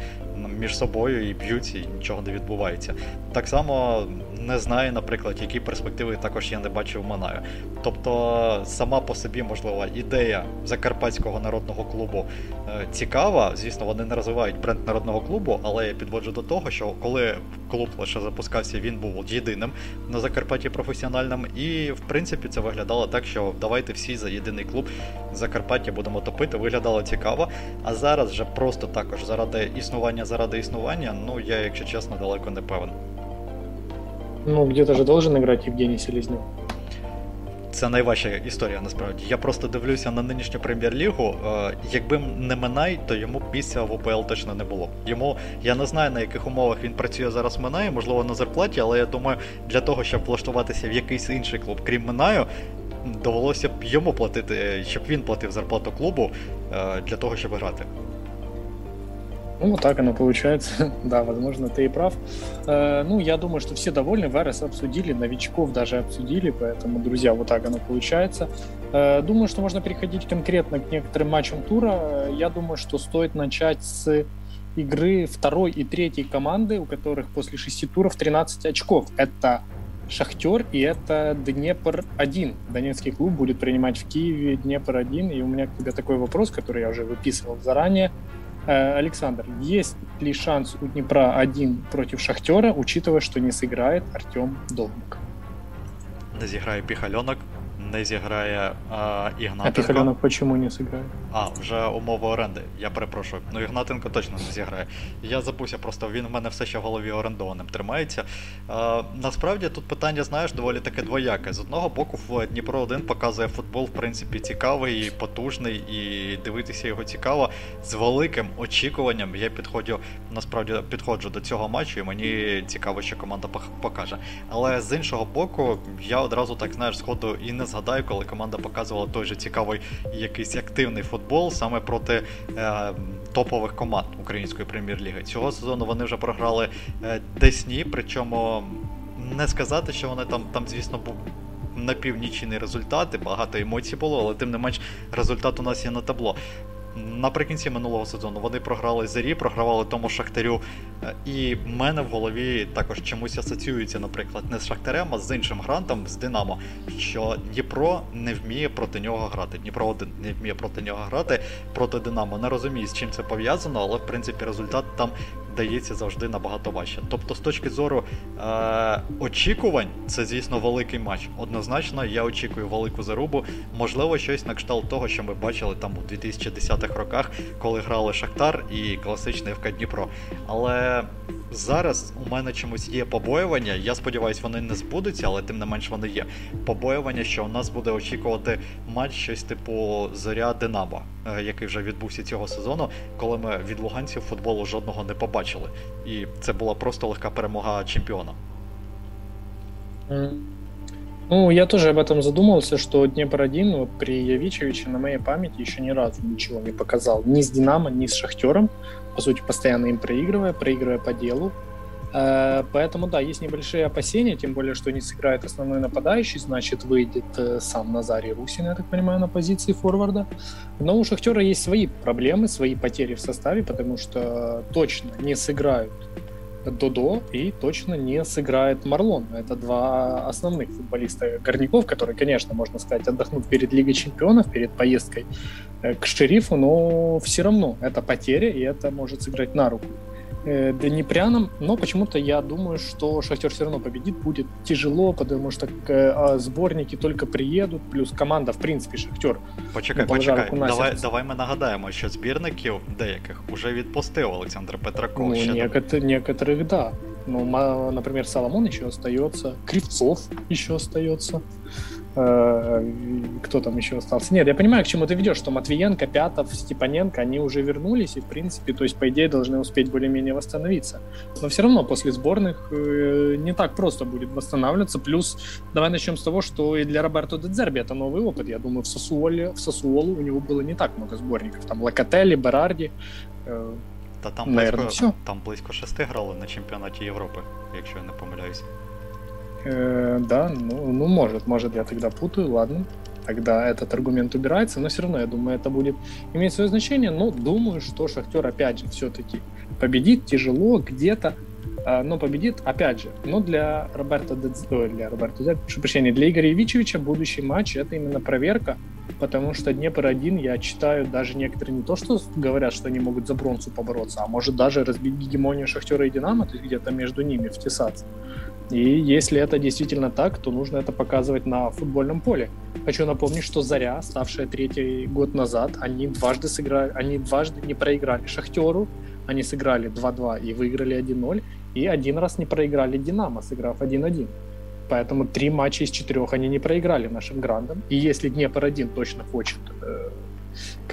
між собою і б'ються, і нічого не відбувається. Так само не знаю, наприклад, які перспективи також я не бачив Манаю. Тобто, сама по собі, можливо, ідея Закарпатського народного клубу е, цікава. Звісно, вони не розвивають бренд народного клубу, але я підводжу до того, що коли клуб лише запускався, він був єдиним на Закарпатті професіональним. І в принципі це виглядало так, що давайте всі за єдиний клуб Закарпаття будемо топити. Виглядало цікаво. А зараз вже просто також заради існування, заради існування, ну я, якщо чесно, далеко не певен.
Ну, где-то же должен играть Евгений Селезнев.
Це найважча історія насправді. Я просто дивлюся на нинішню прем'єр-лігу. Е, якби не Минай, то йому місця в ОПЛ точно не було. Йому я не знаю на яких умовах він працює зараз в Минаї, можливо на зарплаті, але я думаю, для того, щоб влаштуватися в якийсь інший клуб, крім Минаю, довелося б йому платити, щоб він платив зарплату клубу е, для того, щоб грати.
Ну, вот так оно получается. да, возможно, ты и прав. Э, ну, я думаю, что все довольны. Верес обсудили, новичков даже обсудили, поэтому, друзья, вот так оно получается. Э, думаю, что можно переходить конкретно к некоторым матчам тура. Я думаю, что стоит начать с игры второй и третьей команды, у которых после шести туров 13 очков. Это Шахтер и это Днепр-1. Донецкий клуб будет принимать в Киеве Днепр-1. И у меня к тебе такой вопрос, который я уже выписывал заранее. Э, Александр, есть ли шанс у Днепра один против Шахтера, учитывая, что не сыграет Артем Довбик?
Не зіграє Піхальонок, не зіграє а, Ігнатенко.
А Піхальонок чому не зіграє?
А, вже умова оренди. Я перепрошую. Ну Ігнатенко точно не зіграє. Я забувся, просто він в мене все ще в голові орендованим тримається. А, Насправді тут питання, знаєш, доволі таке двояке. З одного боку, в Дніпро 1 показує футбол, в принципі, цікавий, і потужний, і дивитися його цікаво. З великим очікуванням я підходжу, насправді підходжу до цього матчу, і мені цікаво, що команда покаже. Але з іншого боку, я одразу так знаєш, сходу і не згадаю згадаю, коли команда показувала той же цікавий якийсь активний футбол саме проти е, топових команд української прем'єр-ліги. Цього сезону вони вже програли е, Десні, причому не сказати, що вони там, там звісно, був. Напівнічний результат, результати, багато емоцій було, але тим не менш результат у нас є на табло наприкінці минулого сезону вони програли зері, програвали тому Шахтарю. Е, і в мене в голові також чомусь асоціюється, наприклад, не з Шахтарем, а з іншим грантом, з Динамо, що Дніпро не вміє проти нього грати. Дніпро один не вміє проти нього грати проти Динамо. Не розумію, з чим це пов'язано, але в принципі результат там дається завжди набагато важче. Тобто, з точки зору е- очікувань, це, звісно, великий матч. Однозначно, я очікую велику зарубу. Можливо, щось на кшталт того, що ми бачили там у 2010-х роках, коли грали Шахтар і класичний ФК Дніпро. Але Зараз у мене чомусь є побоювання. Я сподіваюся, вони не збудуться, але тим не менш вони є. Побоювання, що у нас буде очікувати матч щось типу Зоря Динамо, який вже відбувся цього сезону, коли ми від луганців футболу жодного не побачили. І це була просто легка перемога чемпіона.
Ну, я тоже об этом задумался, что Днепр-1 вот при Явичевиче на моей памяти еще ни разу ничего не показал. Ни с Динамо, ни с Шахтером по сути, постоянно им проигрывая, проигрывая по делу. Э, поэтому, да, есть небольшие опасения, тем более, что не сыграет основной нападающий, значит, выйдет э, сам Назарий Русин, я так понимаю, на позиции форварда. Но у Шахтера есть свои проблемы, свои потери в составе, потому что точно не сыграют Додо и точно не сыграет Марлон. Это два основных футболиста горняков, которые, конечно, можно сказать, отдохнут перед Лигой Чемпионов, перед поездкой э, к шерифу, но все равно это потеря, и это может сыграть на руку э, Днепрянам, но почему-то я думаю, что Шахтер все равно победит. Будет тяжело, потому что э, сборники только приедут, плюс команда, в принципі, Шахтер.
Почекай, почекай. Давай давай ми нагадаємо, що збірників деяких уже відпустив Олександр Петраков.
Ну, некотор- некоторых, да. Ну, например, Соломон еще остается, Кривцов еще остается. Э, кто там еще остался? Нет, я понимаю, к чему ты ведешь, что Матвиенко, Пятов, Степаненко, они уже вернулись, и, в принципе, то есть, по идее, должны успеть более-менее восстановиться. Но все равно после сборных э, не так просто будет восстанавливаться. Плюс, давай начнем с того, что и для Роберто Дедзерби это новый опыт. Я думаю, в Сосуоле, в Сосуолу у него было не так много сборников. Там Локотелли, Берарди,
э, Та там Наверное, близько, все. там близько шести грали на чемпіонаті Європи, якщо я не помиляюсь.
Э, да, ну, ну, может, может, я тогда путаю, ладно. Тогда этот аргумент убирается, но все равно, я думаю, это будет иметь свое значение. Но думаю, что Шахтер, опять же, все-таки победит тяжело, где-то, э, но победит, опять же. Но для Роберта, Дедз... для Роберта, прошу прощения, для Игоря Ивичевича будущий матч это именно проверка, потому что Днепр-1, я читаю, даже некоторые не то, что говорят, что они могут за бронзу побороться, а может даже разбить гегемонию Шахтера и Динамо, то есть где-то между ними втесаться. И если это действительно так, то нужно это показывать на футбольном поле. Хочу напомнить, что Заря, ставшая третий год назад, они дважды сыграли, они дважды не проиграли Шахтеру, они сыграли 2-2 и выиграли 1-0, и один раз не проиграли Динамо, сыграв 1-1. Поэтому три матча из четырех они не проиграли нашим грандам. И если Днепр-1 точно хочет э,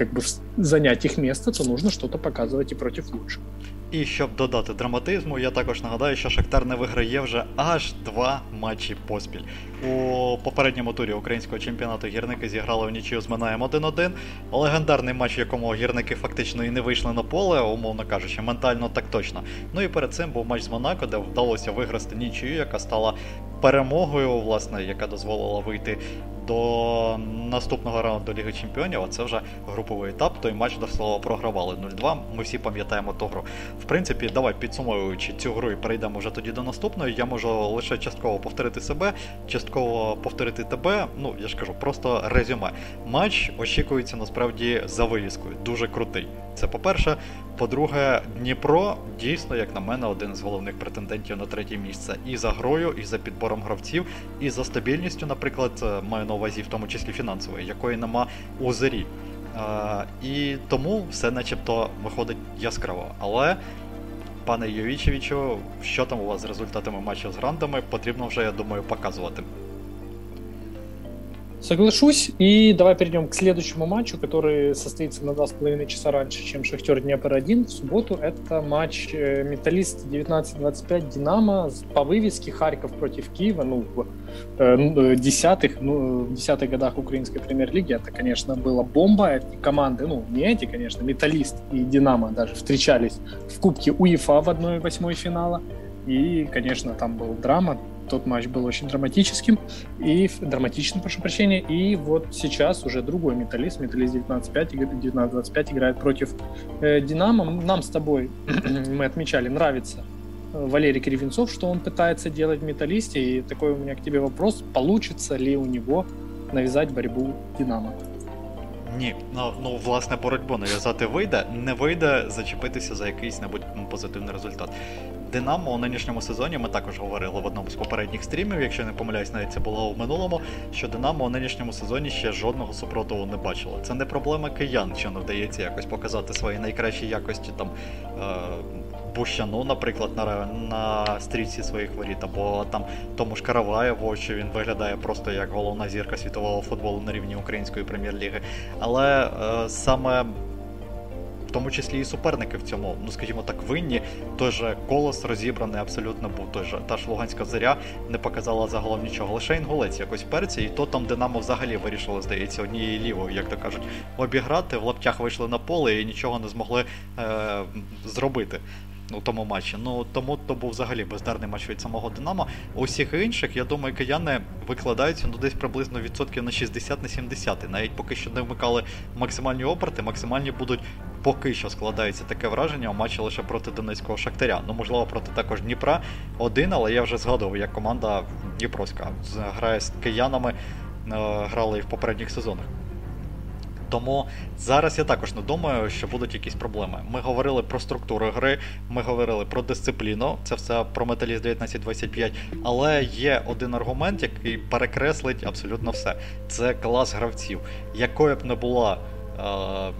как бы занять их место, то нужно что-то показывать и против лучших.
І щоб додати драматизму, я також нагадаю, що Шахтар не виграє вже аж два матчі поспіль. У попередньому турі українського чемпіонату гірники зіграли в нічию з Минаєм 1-1. Легендарний матч, в якому гірники фактично і не вийшли на поле, умовно кажучи, ментально так точно. Ну і перед цим був матч з Монако, де вдалося виграти нічию, яка стала перемогою, власне, яка дозволила вийти до наступного раунду Ліги Чемпіонів, а це вже груповий етап. Той матч до слова програвали 0-2. Ми всі пам'ятаємо ту гру. В принципі, давай підсумовуючи цю гру і перейдемо вже тоді до наступної. Я можу лише частково повторити себе, частково повторити тебе. Ну, я ж кажу, просто резюме. Матч очікується насправді за вивіскою. Дуже крутий. Це по-перше. По-друге, Дніпро дійсно, як на мене, один з головних претендентів на третє місце. І за грою, і за підбором гравців, і за стабільністю, наприклад, маю на увазі, в тому числі фінансової, якої нема у зорі. А, І тому все начебто виходить яскраво. Але, пане Йовічевичу, що там у вас з результатами матчів з грандами, потрібно вже, я думаю, показувати.
Соглашусь. И давай перейдем к следующему матчу, который состоится на 2,5 часа раньше, чем Шахтер Днепр-1 в субботу. Это матч э, Металлист 19-25 Динамо по вывеске Харьков против Киева. Ну, в э, ну, десятых, ну, в десятых годах украинской премьер-лиги это, конечно, была бомба. Эти команды, ну, не эти, конечно, Металлист и Динамо даже встречались в Кубке УЕФА в 1-8 финала. И, конечно, там был драма, тот матч был очень драматическим и драматичным, прошу прощения. И вот сейчас уже другой металлист, металлист 19-5, 19-25 играет против э, Динамо. Нам с тобой, мы отмечали, нравится э, Валерий Кривенцов, что он пытается делать в металлисте. И такой у меня к тебе вопрос, получится ли у него навязать борьбу Динамо?
Ні, ну ну власне боротьбу нав'язати вийде, не вийде зачепитися за якийсь небудь позитивний результат. Динамо у нинішньому сезоні ми також говорили в одному з попередніх стрімів, якщо не помиляюсь, навіть це було в минулому. Що Динамо у нинішньому сезоні ще жодного супротиву не бачило. Це не проблема киян, що не вдається якось показати свої найкращі якості там. Е- Бущану, наприклад, на на стрічці своїх воріт, або там тому ж Караваєву, що він виглядає просто як головна зірка світового футболу на рівні української прем'єр-ліги. Але е, саме в тому числі і суперники в цьому, ну скажімо так, винні. Той же колос розібраний абсолютно був. Той же та ж Луганська зоря не показала загалом нічого. Лише інгулець якось перці, і то там Динамо взагалі вирішило, здається, однією лівою, як то кажуть, обіграти. В лаптях вийшли на поле і нічого не змогли е, зробити у тому матчі. Ну тому то був взагалі бездарний матч від самого Динамо. У всіх інших, я думаю, кияни викладаються ну, десь приблизно відсотків на 60 на 70. Навіть поки що не вмикали максимальні оберти, максимальні будуть поки що складається таке враження у матчі лише проти Донецького Шахтаря. Ну, можливо, проти також Дніпра один, але я вже згадував, як команда Дніпровська грає з киянами, е, грали і в попередніх сезонах. Тому зараз я також не думаю, що будуть якісь проблеми. Ми говорили про структуру гри, ми говорили про дисципліну, це все про металіст 1925, але є один аргумент, який перекреслить абсолютно все. Це клас гравців. Якою б не була. Е-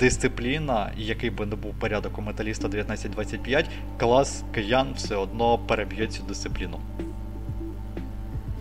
Дисципліна, який би не був порядок у металіста 1925, клас киян все одно переб'є цю дисципліну.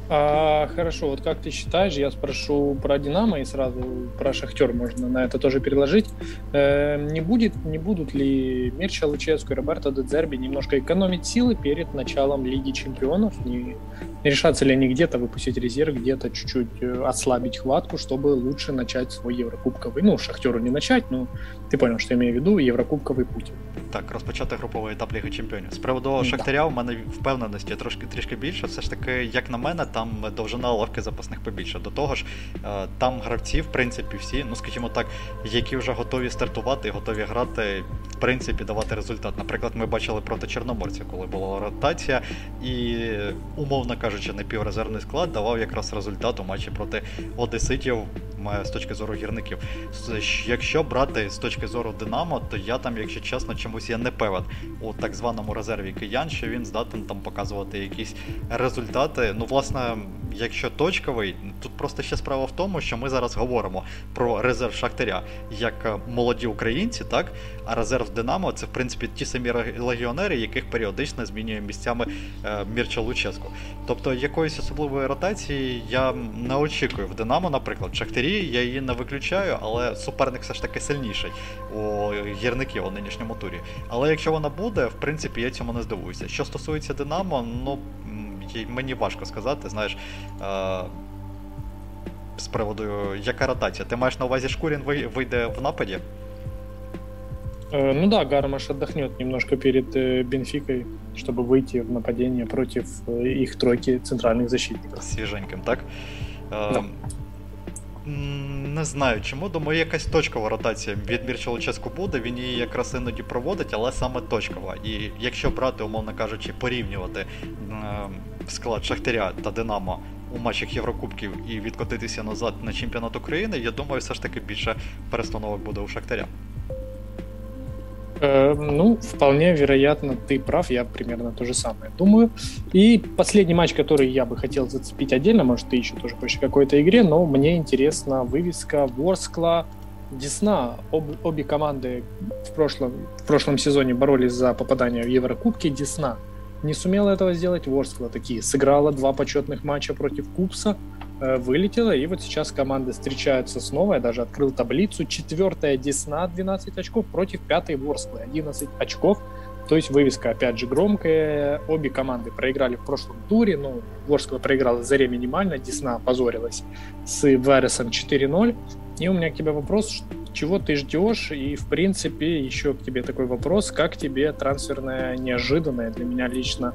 А, хорошо, вот как ты считаешь, я спрошу про Динамо и сразу про Шахтер можно на это тоже переложить. Э, не, будет, не будут ли Мирча Луческу и Роберто Дедзерби немножко экономить силы перед началом Лиги Чемпионов? Не, не решатся ли они где-то выпустить резерв, где-то чуть-чуть э, ослабить хватку, чтобы лучше начать свой Еврокубковый, ну, Шахтеру не начать, но ти понял, що я маю в виду, Єврокубковий путь.
Так, розпочати груповий етап Ліги Чемпіонів. З приводу Шахтаря, у мене впевненості трошки трішки більше. Все ж таки, як на мене, там довжина лавки запасних побільше. До того ж, е, там гравці, в принципі, всі, ну скажімо так, які вже готові стартувати готові грати, в принципі, давати результат. Наприклад, ми бачили проти Чорноморця, коли була ротація, і, умовно кажучи, напіврезервний склад давав якраз результат у матчі проти Одеситів з точки зору гірників. Якщо брати з точки зору Динамо, то я там, якщо чесно, чомусь я не певен у так званому резерві киян, що він здатен там показувати якісь результати. Ну, власне, якщо точковий, тут просто ще справа в тому, що ми зараз говоримо про резерв Шахтаря як е, молоді українці, так? А резерв Динамо це в принципі ті самі легіонери, яких періодично змінює місцями е, Мірча Луческу. Тобто якоїсь особливої ротації я не очікую в Динамо, наприклад, Шахтарі я її не виключаю, але суперник все ж таки сильніший у гірників у нинішньому турі. Але якщо вона буде, в принципі, я цьому не здивуюся. Що стосується Динамо, ну мені важко сказати, знаєш. Е, з приводу, яка ротація? Ти маєш на увазі Шкурін вийде в нападі?
Э, ну да, Гармаш отдохнет немножко перед э, Бенфикой, чтобы выйти в нападение против э, их тройки центральных защитников.
Свіженьким, так? Да. Не знаю чому, думаю, якась точкова ротація від Мірчолоческу буде, він її якраз іноді проводить, але саме точкова. І якщо брати, умовно кажучи, порівнювати склад Шахтаря та Динамо у матчах Єврокубків і відкотитися назад на чемпіонат України, я думаю, все ж таки більше перестановок буде у Шахтаря.
Э, ну, вполне вероятно, ты прав, я примерно то же самое думаю. И последний матч, который я бы хотел зацепить отдельно, может, ты еще тоже хочешь какой-то игре, но мне интересна вывеска Ворскла, Десна. Об, обе команды в прошлом, в прошлом сезоне боролись за попадание в Еврокубки. Десна не сумела этого сделать. Ворскла такие сыграла два почетных матча против Купса, Э, вылетела, и вот сейчас команды встречаются снова. Я даже открыл таблицу. Четвертая Десна 12 очков против пятой Ворсклы 11 очков. То есть вывеска, опять же, громкая. Обе команды проиграли в прошлом туре. Ну, Ворскла проиграла Заре минимально, Десна опозорилась с Вересом 4-0. И у меня к тебе вопрос, чего ты ждешь? И, в принципе, еще к тебе такой вопрос. Как тебе трансферная неожиданная для меня лично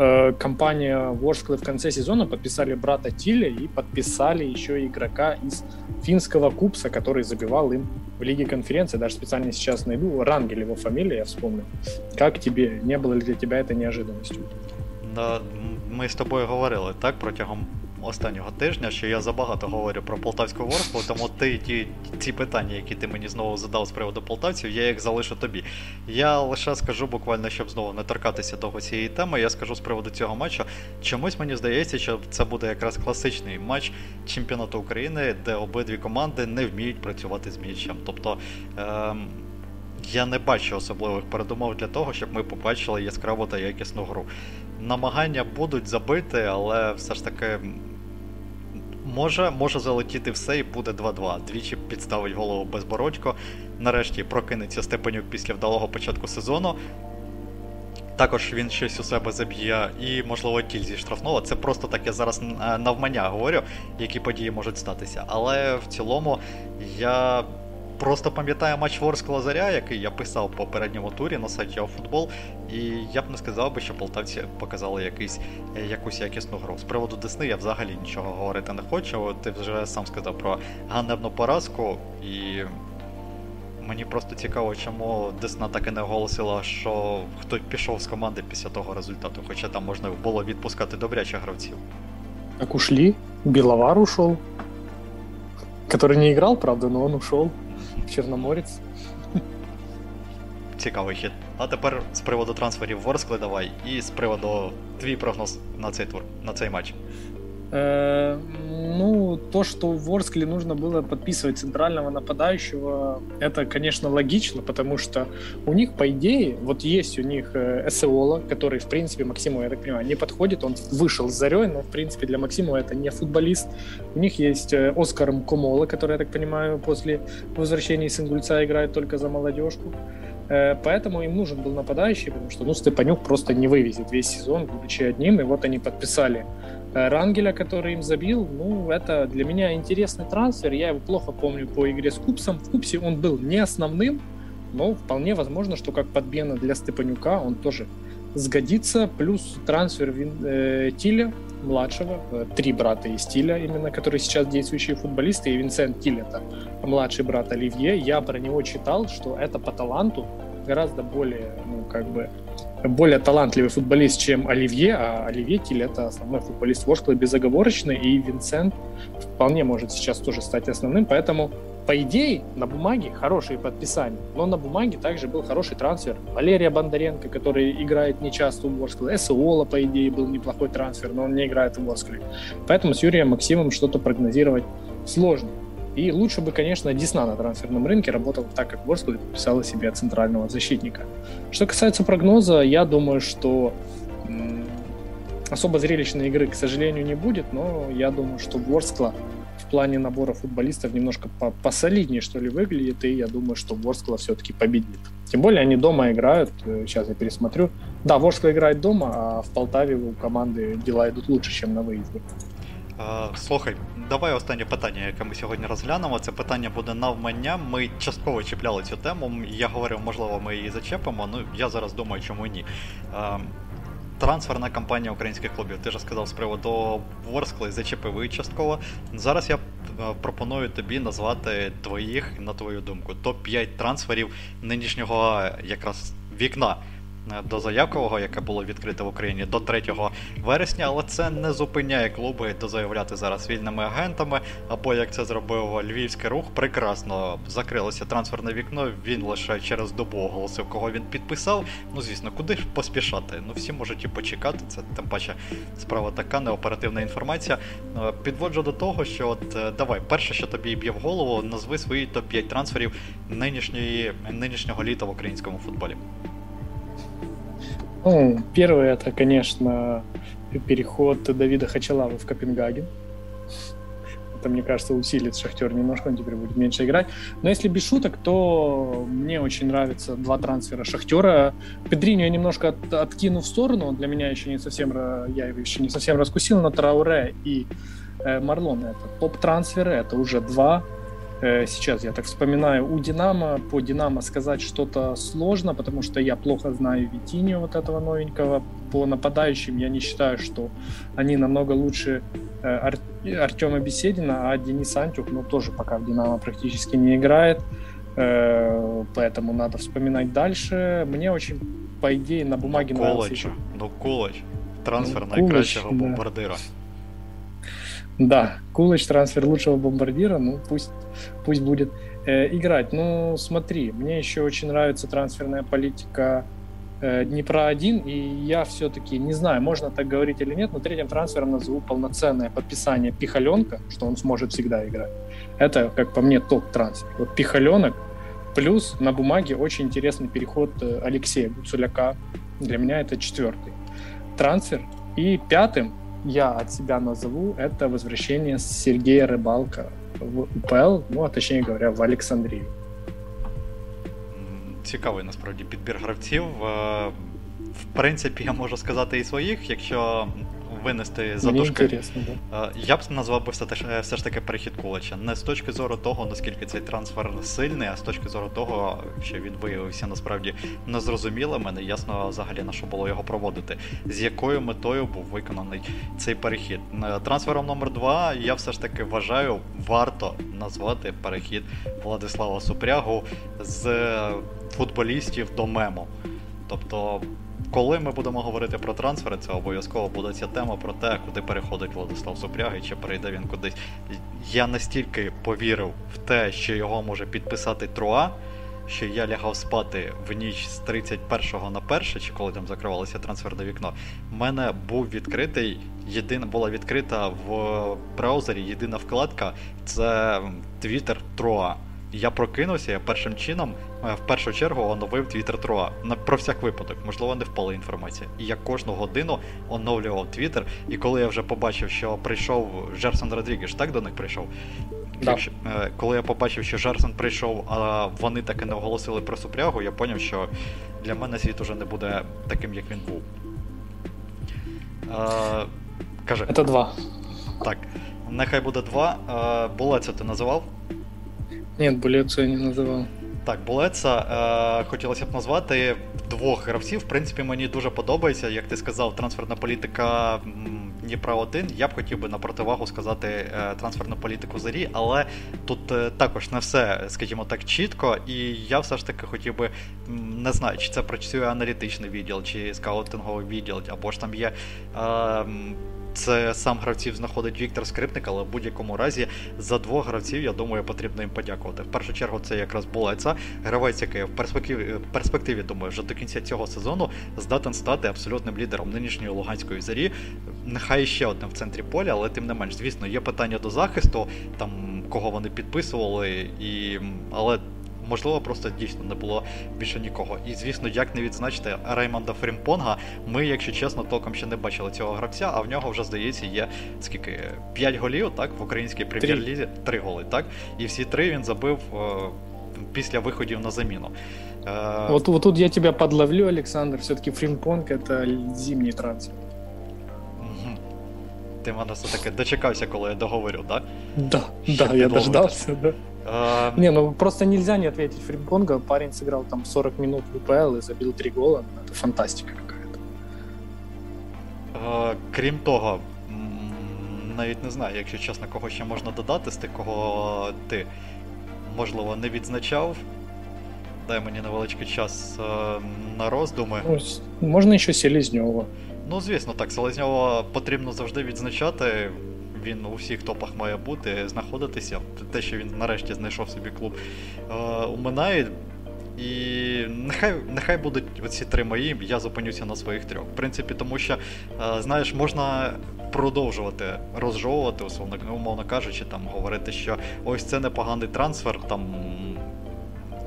Э, компания Ворсклы в конце сезона подписали брата Тиля и подписали еще игрока из финского кубса, который забивал им в Лиге конференции. Даже специально сейчас найду. Рангель его фамилия, я вспомнил. Как тебе? Не было ли для тебя это неожиданностью?
Да, ми з тобою говорили так протягом останнього тижня, що я забагато говорю про полтавську ворсклу, тому ти ті ці питання, які ти мені знову задав з приводу полтавців, я їх залишу тобі. Я лише скажу буквально, щоб знову не торкатися того цієї теми. Я скажу з приводу цього матчу. Чомусь мені здається, що це буде якраз класичний матч чемпіонату України, де обидві команди не вміють працювати з м'ячем. Тобто. Ем... Я не бачу особливих передумов для того, щоб ми побачили яскраву та якісну гру. Намагання будуть забити, але все ж таки може може залетіти все і буде 2-2. Двічі підставить голову безбородько. Нарешті прокинеться Степанюк після вдалого початку сезону. Також він щось у себе заб'є і, можливо, тіль зі штрафного. Це просто так я зараз навмання говорю, які події можуть статися. Але в цілому я Просто пам'ятаю матч Ворскла Заря, який я писав в попередньому турі на сайті футбол, і я б не сказав би, що полтавці показали якийсь, е, якусь якісну гру. З приводу Десни я взагалі нічого говорити не хочу. Ти вже сам сказав про ганебну поразку, і мені просто цікаво, чому Десна так і не оголосила, що хто пішов з команди після того результату, хоча там можна було відпускати добрячих гравців.
Так ушли. Біловар ушел, который не играл, правда, но он ушел. Чорноморець.
Цікавий хід. А тепер з приводу трансферів Ворскли давай і з приводу твій прогноз на цей тур, на цей матч.
Э, ну, то, что в Ворскле нужно было подписывать центрального нападающего, это, конечно, логично, потому что у них, по идее, вот есть у них э, Эсеола, который, в принципе, Максиму, я так понимаю, не подходит. Он вышел с Зарей, но, в принципе, для Максима это не футболист. У них есть э, Оскар Мкомола, который, я так понимаю, после возвращения из Ингульца играет только за молодежку. Поэтому им нужен был нападающий, потому что ну, Степанюк просто не вывезет весь сезон, будучи одним. И вот они подписали Рангеля, который им забил, ну, это для меня интересный трансфер. Я его плохо помню по игре с Купсом. В Купсе он был не основным, но вполне возможно, что как подмена для Степанюка он тоже сгодится. Плюс трансфер э, Тиля младшего, э, три брата из Тиля, именно, которые сейчас действующие футболисты, и Винсент Тиль это младший брат Оливье. Я про него читал, что это по таланту гораздо более, ну, как бы, более талантливый футболист, чем Оливье, а Оливье Тиль это основной футболист Ворскла безоговорочно, и Винсент вполне может сейчас тоже стать основным, поэтому по идее, на бумаге хорошие подписания, но на бумаге также был хороший трансфер. Валерия Бондаренко, который играет нечасто в Ворскле. Эсуола, по идее, был неплохой трансфер, но он не играет в Ворскле. Поэтому с Юрием Максимом что-то прогнозировать сложно. И лучше бы, конечно, Десна на трансферном рынке работал так, как Ворскл и подписала себе центрального защитника. Что касается прогноза, я думаю, что особо зрелищной игры, к сожалению, не будет, но я думаю, что Ворскла в плане набора футболистов немножко посолиднее, что ли, выглядит, и я думаю, что Ворскла все-таки победит. Тем более они дома играют, сейчас я пересмотрю. Да, Ворскла играет дома, а в Полтаве у команди дела йдуть лучше, ніж на виїзді.
Uh, слухай, давай останнє питання, яке ми сьогодні розглянемо. Це питання буде навмання. Ми частково чіпляли цю тему. Я говорив, можливо, ми її зачепимо. Ну я зараз думаю, чому ні. Uh, трансферна кампанія українських клубів. Ти ж сказав з приводу Ворскли, зачепив частково. Зараз я е, пропоную тобі назвати твоїх, на твою думку, топ-5 трансферів нинішнього якраз вікна до заявкового, яке було відкрите в Україні до 3 вересня, але це не зупиняє клуби дозаявляти зараз вільними агентами. Або як це зробив Львівський рух, прекрасно закрилося трансферне вікно. Він лише через добу оголосив, кого він підписав. Ну звісно, куди ж поспішати? Ну всі можуть і почекати. Це тим паче справа така, неоперативна інформація. Е, підводжу до того, що от е, давай, перше, що тобі б'є в голову, назви свої топ-5 трансферів нинішньої нинішнього літа в українському футболі.
Ну, первый это, конечно, переход Давида Хачалава в Копенгаген. Это, мне кажется, усилит Шахтер немножко, он теперь будет меньше играть. Но если без шуток, то мне очень нравятся два трансфера Шахтера. Педриню я немножко от, откину в сторону, он для меня еще не совсем, я его еще не совсем раскусил, но Трауре и э, Марлон это топ-трансферы, это уже два сейчас я так вспоминаю, у Динамо, по Динамо сказать что-то сложно, потому что я плохо знаю Витинию вот этого новенького. По нападающим я не считаю, что они намного лучше э, Ар- Артема Беседина, а Денис Антюх, ну, тоже пока в Динамо практически не играет. Э, поэтому надо вспоминать дальше. Мне очень, по идее, на бумаге
ну, нравится... Колоч, ну, Колоч. Трансфер ну, найкращого да. бомбардира.
Да, Кулыч трансфер лучшего бомбардира, ну пусть, пусть будет э, играть. Ну смотри, мне еще очень нравится трансферная политика э, Днепра-1, и я все-таки не знаю, можно так говорить или нет, но третьим трансфером назову полноценное подписание Пихаленка, что он сможет всегда играть. Это, как по мне, топ-трансфер. Вот Пихаленок, плюс на бумаге очень интересный переход э, Алексея Гуцуляка. Для меня это четвертый трансфер. И пятым я от себя назову, это возвращение Сергея Рыбалка в УПЛ, ну а точнее говоря, в Олександрію.
Цікавий насправді підбір гравців. В принципі, я можу сказати і своїх, якщо винести за дужки. Да. Я б назвав би все, все ж таки перехід Кулача. Не з точки зору того, наскільки цей трансфер сильний, а з точки зору того, що він виявився насправді незрозумілим, мене ясно взагалі на що було його проводити. З якою метою був виконаний цей перехід. Трансфером номер 2 я все ж таки вважаю, варто назвати перехід Владислава Супрягу з футболістів до мему. Тобто коли ми будемо говорити про трансфери, це обов'язково буде ця тема про те, куди переходить Владислав Супряги, чи перейде він кудись. Я настільки повірив в те, що його може підписати Труа, що я лягав спати в ніч з 31 на 1, чи коли там закривалося трансферне вікно. У мене був відкритий, єдина була відкрита в браузері єдина вкладка це Twitter Труа. Я прокинувся, я першим чином е, в першу чергу оновив Твіттер Труа. Про всяк випадок, можливо, не впала інформація. І я кожну годину оновлював Твіттер, і коли я вже побачив, що прийшов Жерсон Родрігеш, так до них прийшов. Да. Якщо, е, коли я побачив, що Жерсон прийшов, а вони таки не оголосили про супрягу, я зрозумів, що для мене світ уже не буде таким, як він був.
Е, Каже. Це два.
Так. Нехай буде два. Булецю ти називав?
Ні, Булецу я не називав.
Так, Булеца е, хотілося б назвати двох гравців. В принципі, мені дуже подобається, як ти сказав, трансферна політика Дніпра 1 я б хотів би на противагу сказати е, трансферну політику зарі, але тут е, також не все, скажімо так, чітко, і я все ж таки хотів би не знаю, чи це працює аналітичний відділ, чи скаутинговий відділ, або ж там є. Е, це сам гравців знаходить Віктор Скрипник, але в будь-якому разі за двох гравців, я думаю, потрібно їм подякувати. В першу чергу це якраз Булеца, гравець, який в перспективі, перспективі, думаю, вже до кінця цього сезону здатен стати абсолютним лідером нинішньої Луганської зарі. Нехай ще одне в центрі поля, але тим не менш, звісно, є питання до захисту, там кого вони підписували, і але можливо, просто дійсно не було більше нікого. І звісно, як не відзначити Реймонда Фрімпонга, ми, якщо чесно, толком ще не бачили цього гравця, а в нього вже здається є скільки 5 голів, так, в українській прем'єр-лізі, 3 голи, так? І всі три він забив е, після виходів на заміну.
Е, вот, вот тут я тебя подловлю, Олександр. Все-таки Фрімпонг это зимній трансфер.
Ти мене все-таки дочекався, коли я договорю, так?
Да, да, я дождався, да. Не, ну просто нельзя не ответить Фримпонга. Парень сыграл там 40 минут в УПЛ и забил 3 гола. Ну, это фантастика какая-то.
А, крім того, навіть не знаю, якщо чесно, кого ще можна додати з тих, кого ти, можливо, не відзначав. Дай мені невеличкий час на роздуми.
Ну, можна ще Селізньова.
Ну, звісно, так, Селезньова потрібно завжди відзначати він у всіх топах має бути, знаходитися. Те, що він нарешті знайшов собі клуб, е, уминає. І нехай нехай будуть оці три мої, я зупинюся на своїх трьох. В принципі, тому що, е, знаєш, можна продовжувати розжовувати, умовно кажучи, там говорити, що ось це непоганий трансфер, там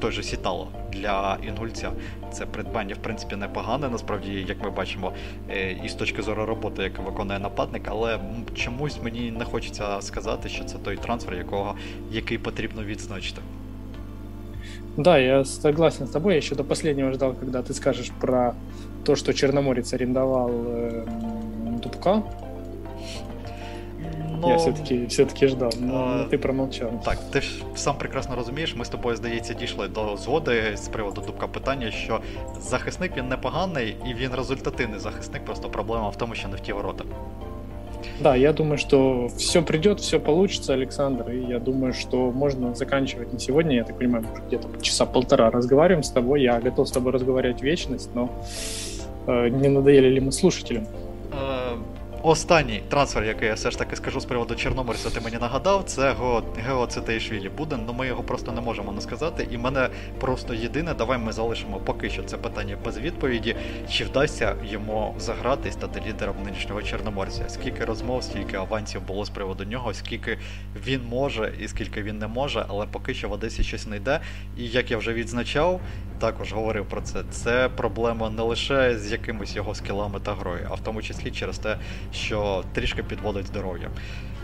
той же Сітало для інгульця. Це придбання, в принципі, непогане, насправді, як ми бачимо, е, і з точки зору роботи, яку виконує нападник, але чомусь мені не хочеться сказати, що це той трансфер, якого, який потрібно відзначити.
Да, я согласен с тобой. Я еще до последнего ждал, когда ты скажешь про то, что Черноморец арендовал э, Дубка Но... Я все-таки все-таки ждав, але ти промовчав.
Так, ти ж сам прекрасно розумієш, ми з тобою, здається, дійшли до згоди з приводу дубка питання, що захисник він непоганий і він результативний захисник, просто проблема в тому, що не в ті ворота.
Да, я думаю, что все придет, все получится, Александр, и я думаю, что можно заканчивать на сегодня. Я так понимаю, мы уже где-то часа полтора разговариваем с тобой. Я готов с тобой разговаривать вечность, но э, не надоели ли мы слушателям?
Останній трансфер, який я все ж таки скажу з приводу Чорноморця, ти мені нагадав, це Гео Цитейшвілі буде, але ми його просто не можемо не сказати. І мене просто єдине, давай ми залишимо поки що це питання без відповіді, чи вдасться йому заграти і стати лідером нинішнього Чорноморця. Скільки розмов, скільки авансів було з приводу нього, скільки він може і скільки він не може, але поки що в Одесі щось не йде. І як я вже відзначав, також говорив про це. Це проблема не лише з якимись його скілами та грою, а в тому числі через те, що трішки підводить здоров'я.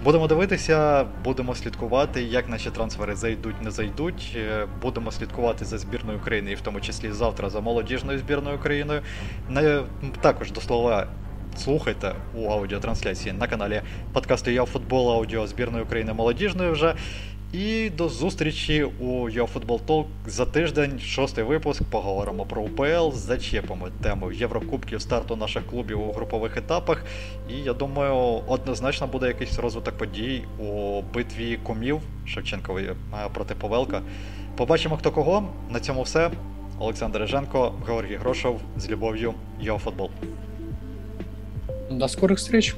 Будемо дивитися, будемо слідкувати, як наші трансфери зайдуть, не зайдуть. Е, будемо слідкувати за збірною України, і в тому числі завтра за молодіжною збірною Україною. Також до слова. Слухайте у аудіотрансляції на каналі подкасту Я футбол аудіо збірної України молодіжної вже. І до зустрічі у YoFootball Talk за тиждень, шостий випуск. Поговоримо про УПЛ, зачепимо тему Єврокубків старту наших клубів у групових етапах. І я думаю, однозначно буде якийсь розвиток подій у битві кумів Шевченкової проти Повелка. Побачимо, хто кого. На цьому все. Олександр Реженко, Георгій Грошов з любов'ю. YoFootball.
До скорих встреч!